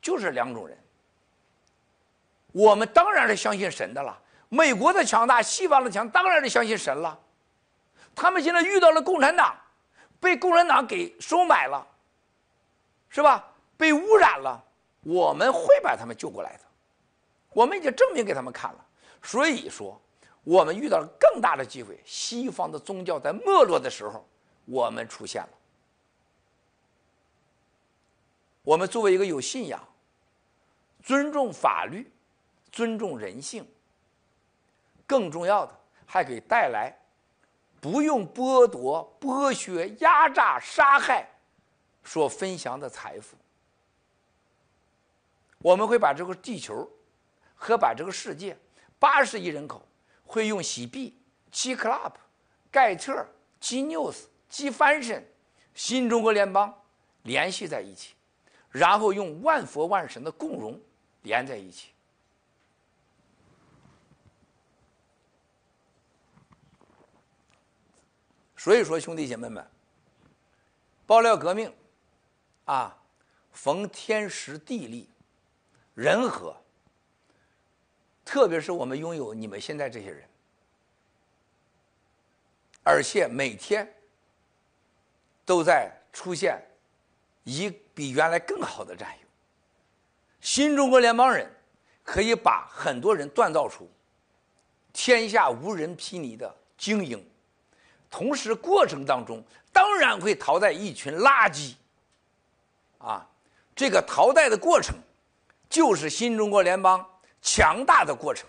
就是两种人。我们当然是相信神的了。美国的强大，西方的强，当然是相信神了。他们现在遇到了共产党，被共产党给收买了，是吧？被污染了，我们会把他们救过来的。我们已经证明给他们看了。所以说，我们遇到了更大的机会。西方的宗教在没落的时候，我们出现了。我们作为一个有信仰、尊重法律、尊重人性，更重要的还可以带来不用剥夺、剥削、压榨、杀害所分享的财富。我们会把这个地球和把这个世界八十亿人口会用喜币、G Club、盖特、G News、G Fashion、新中国联邦联系在一起。然后用万佛万神的共荣连在一起。所以说，兄弟姐妹们，爆料革命啊，逢天时地利人和，特别是我们拥有你们现在这些人，而且每天都在出现。一比原来更好的战友，新中国联邦人可以把很多人锻造出天下无人匹敌的精英，同时过程当中当然会淘汰一群垃圾。啊，这个淘汰的过程就是新中国联邦强大的过程。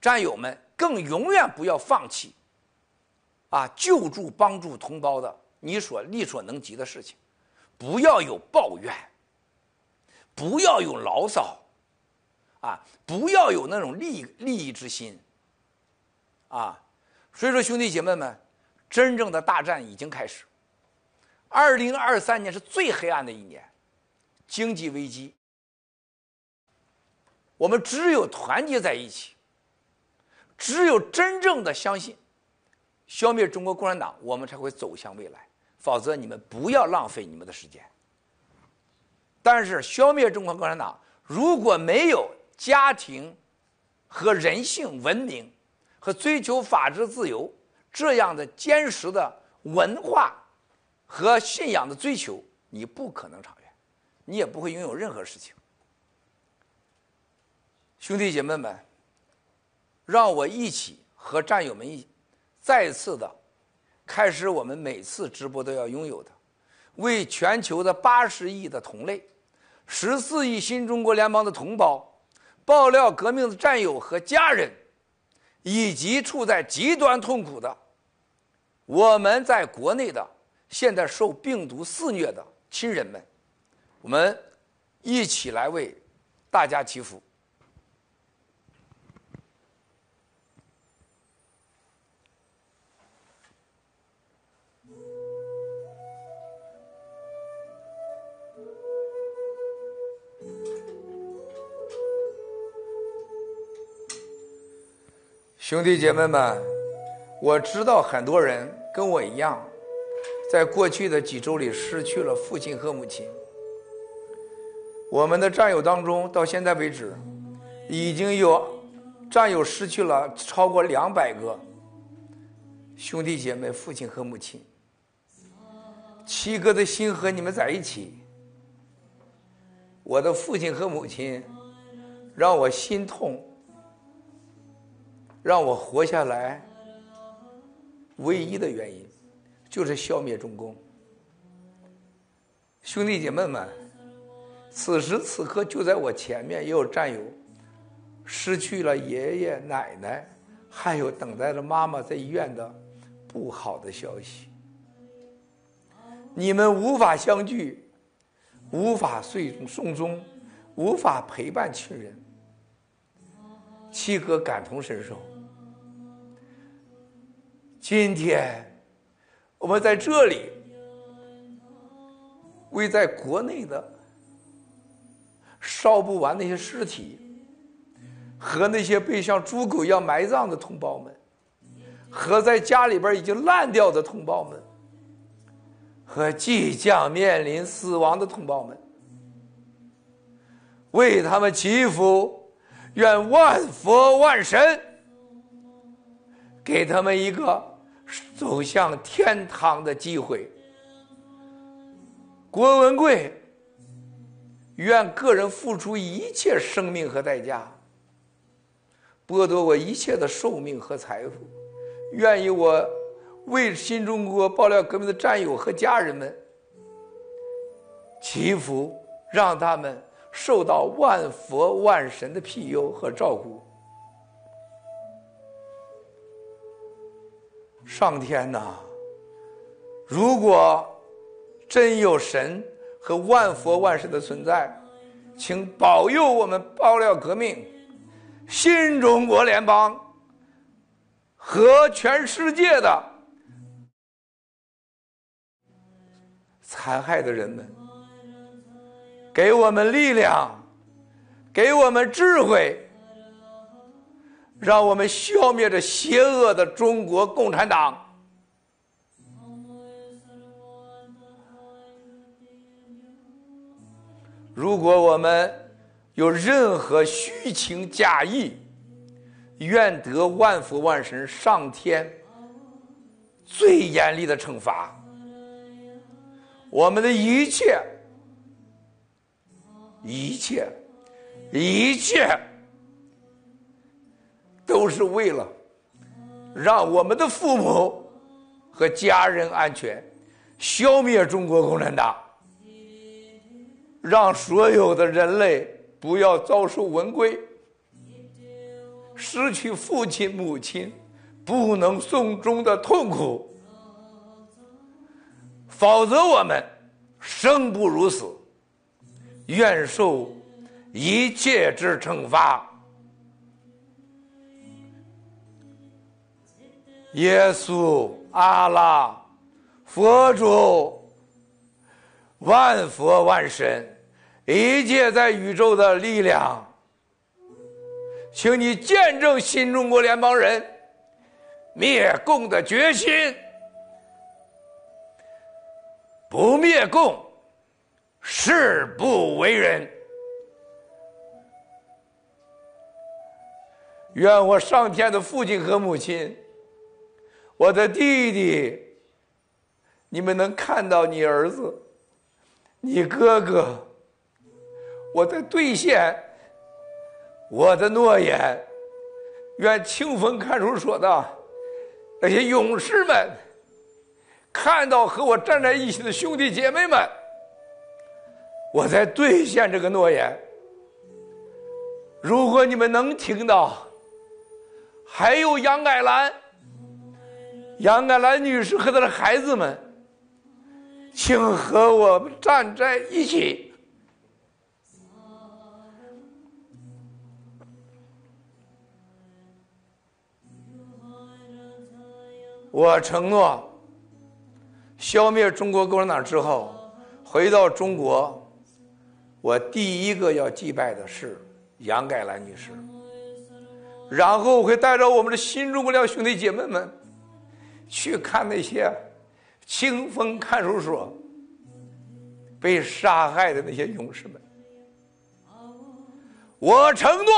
战友们更永远不要放弃啊，救助帮助同胞的你所力所能及的事情。不要有抱怨，不要有牢骚，啊，不要有那种利利益之心，啊，所以说兄弟姐妹们，真正的大战已经开始。二零二三年是最黑暗的一年，经济危机，我们只有团结在一起，只有真正的相信，消灭中国共产党，我们才会走向未来。否则你们不要浪费你们的时间。但是消灭中国共产党，如果没有家庭和人性文明和追求法治自由这样的坚实的文化和信仰的追求，你不可能长远，你也不会拥有任何事情。兄弟姐妹们，让我一起和战友们一再次的开始我们每次直播都要拥有的，为全球的八十亿的同类。十四亿新中国联邦的同胞，爆料革命的战友和家人，以及处在极端痛苦的我们在国内的现在受病毒肆虐的亲人们，我们一起来为大家祈福。兄弟姐妹们，我知道很多人跟我一样，在过去的几周里失去了父亲和母亲。我们的战友当中，到现在为止，已经有战友失去了超过两百个兄弟姐妹、父亲和母亲。七哥的心和你们在一起，我的父亲和母亲让我心痛。让我活下来，唯一的原因就是消灭中共。兄弟姐妹们，此时此刻就在我前面也有战友失去了爷爷奶奶，还有等待着妈妈在医院的不好的消息。你们无法相聚，无法送送终，无法陪伴亲人，七哥感同身受。今天，我们在这里为在国内的烧不完那些尸体，和那些被像猪狗一样埋葬的同胞们，和在家里边已经烂掉的同胞们，和即将面临死亡的同胞们，为他们祈福，愿万佛万神给他们一个。走向天堂的机会。郭文贵，愿个人付出一切生命和代价，剥夺我一切的寿命和财富，愿意我为新中国爆料革命的战友和家人们祈福，让他们受到万佛万神的庇佑和照顾。上天呐！如果真有神和万佛万神的存在，请保佑我们爆料革命、新中国联邦和全世界的残害的人们，给我们力量，给我们智慧。让我们消灭这邪恶的中国共产党。如果我们有任何虚情假意，愿得万佛万神上天最严厉的惩罚。我们的一切、一切、一切。都是为了让我们的父母和家人安全，消灭中国共产党，让所有的人类不要遭受文归，失去父亲母亲不能送终的痛苦，否则我们生不如死，愿受一切之惩罚。耶稣、阿拉、佛祖、万佛万神，一切在宇宙的力量，请你见证新中国联邦人灭共的决心。不灭共，誓不为人。愿我上天的父亲和母亲，我的弟弟，你们能看到你儿子，你哥哥，我在兑现我的诺言。愿清风看守所的那些勇士们，看到和我站在一起的兄弟姐妹们，我在兑现这个诺言。如果你们能听到，还有杨爱兰、杨爱兰女士和她的孩子们，请和我们站在一起。我承诺，消灭中国共产党之后，回到中国，我第一个要祭拜的是杨改兰女士。然后我会带着我们的新中国的兄弟姐妹们，去看那些清风看守所被杀害的那些勇士们。我承诺，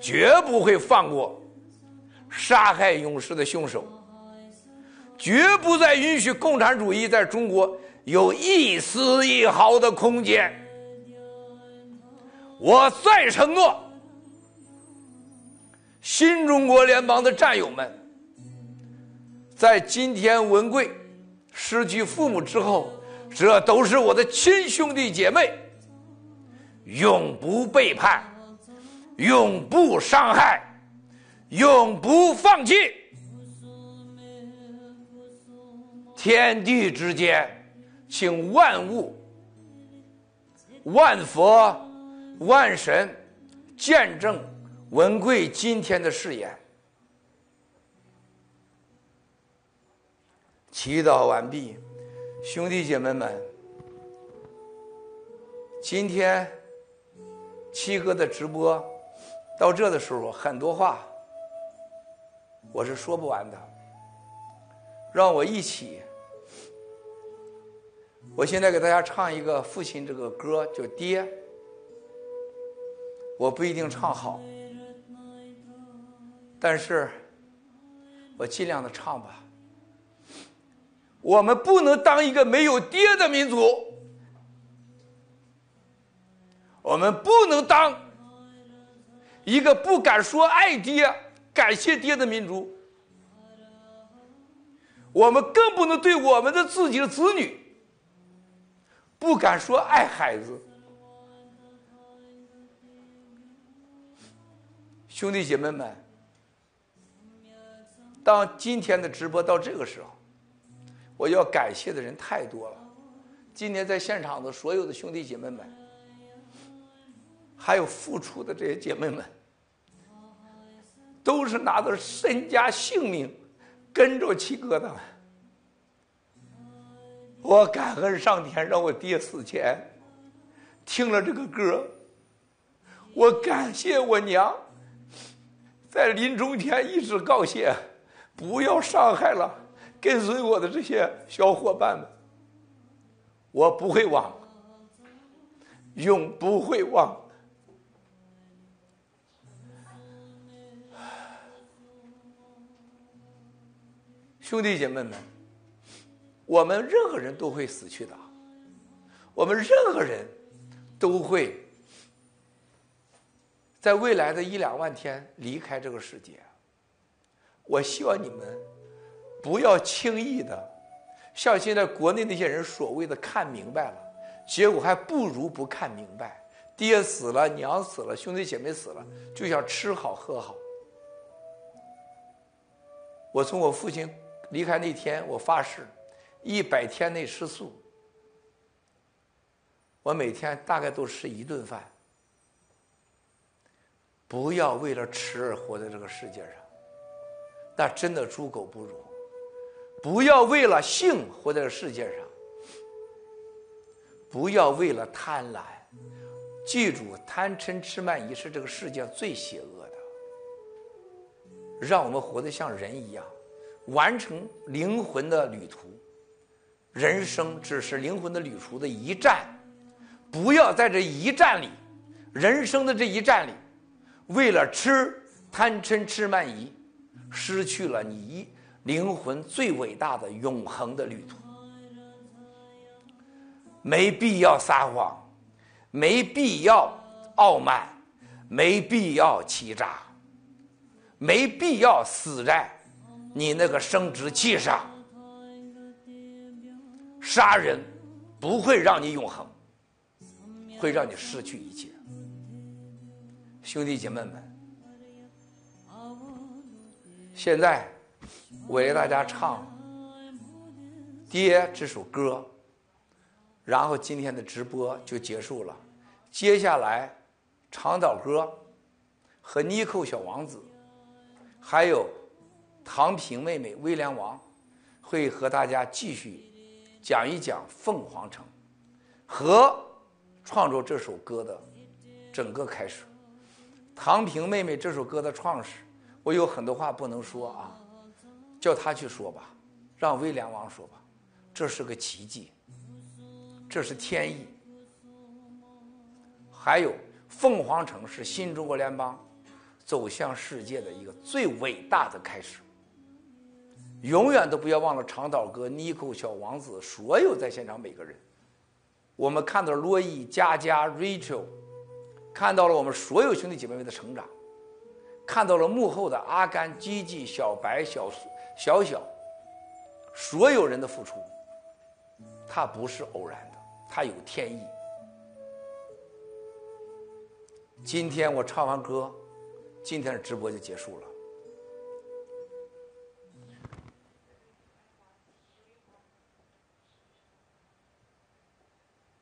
绝不会放过杀害勇士的凶手，绝不再允许共产主义在中国有一丝一毫的空间。我再承诺。新中国联邦的战友们，在今天文贵失去父母之后，这都是我的亲兄弟姐妹，永不背叛，永不伤害，永不放弃。天地之间，请万物、万佛、万神见证。文贵今天的誓言，祈祷完毕，兄弟姐妹们，今天七哥的直播到这的时候，很多话我是说不完的，让我一起，我现在给大家唱一个父亲这个歌，叫《爹》，我不一定唱好。但是，我尽量的唱吧。我们不能当一个没有爹的民族，我们不能当一个不敢说爱爹、感谢爹的民族，我们更不能对我们的自己的子女不敢说爱孩子。兄弟姐妹们。当今天的直播到这个时候，我要感谢的人太多了。今天在现场的所有的兄弟姐妹们，还有付出的这些姐妹们，都是拿着身家性命跟着七哥的。我感恩上天，让我爹死前听了这个歌。我感谢我娘，在临终前一直告诫。不要伤害了跟随我的这些小伙伴们，我不会忘，永不会忘。兄弟姐妹们，我们任何人都会死去的，我们任何人都会在未来的一两万天离开这个世界。我希望你们不要轻易的，像现在国内那些人所谓的看明白了，结果还不如不看明白。爹死了，娘死了，兄弟姐妹死了，就想吃好喝好。我从我父亲离开那天，我发誓，一百天内吃素。我每天大概都吃一顿饭。不要为了吃而活在这个世界上。那真的猪狗不如，不要为了性活在这世界上，不要为了贪婪，记住贪嗔痴慢疑是这个世界最邪恶的。让我们活得像人一样，完成灵魂的旅途。人生只是灵魂的旅途的一站，不要在这一站里，人生的这一站里，为了吃贪嗔痴慢疑，失去了你灵魂最伟大的永恒的旅途。没必要撒谎，没必要傲慢，没必要欺诈，没必要死在你那个生殖器上。杀人不会让你永恒，会让你失去一切。兄弟姐妹们，现在我给大家唱《爹》这首歌。然后今天的直播就结束了，接下来，长岛哥和妮蔻小王子，还有唐平妹妹威廉王，会和大家继续讲一讲凤凰城和创作这首歌的整个开始。唐平妹妹这首歌的创始，我有很多话不能说啊，叫他去说吧，让威廉王说吧，这是个奇迹。这是天意，还有凤凰城是新中国联邦走向世界的一个最伟大的开始。永远都不要忘了长岛哥、妮蔻、小王子，所有在现场每个人。我们看到了洛伊、佳佳、Rachel，看到了我们所有兄弟姐妹们的成长，看到了幕后的阿甘、吉吉、小白、小苏小小，所有人的付出，它不是偶然的。它有天意。今天我唱完歌，今天的直播就结束了。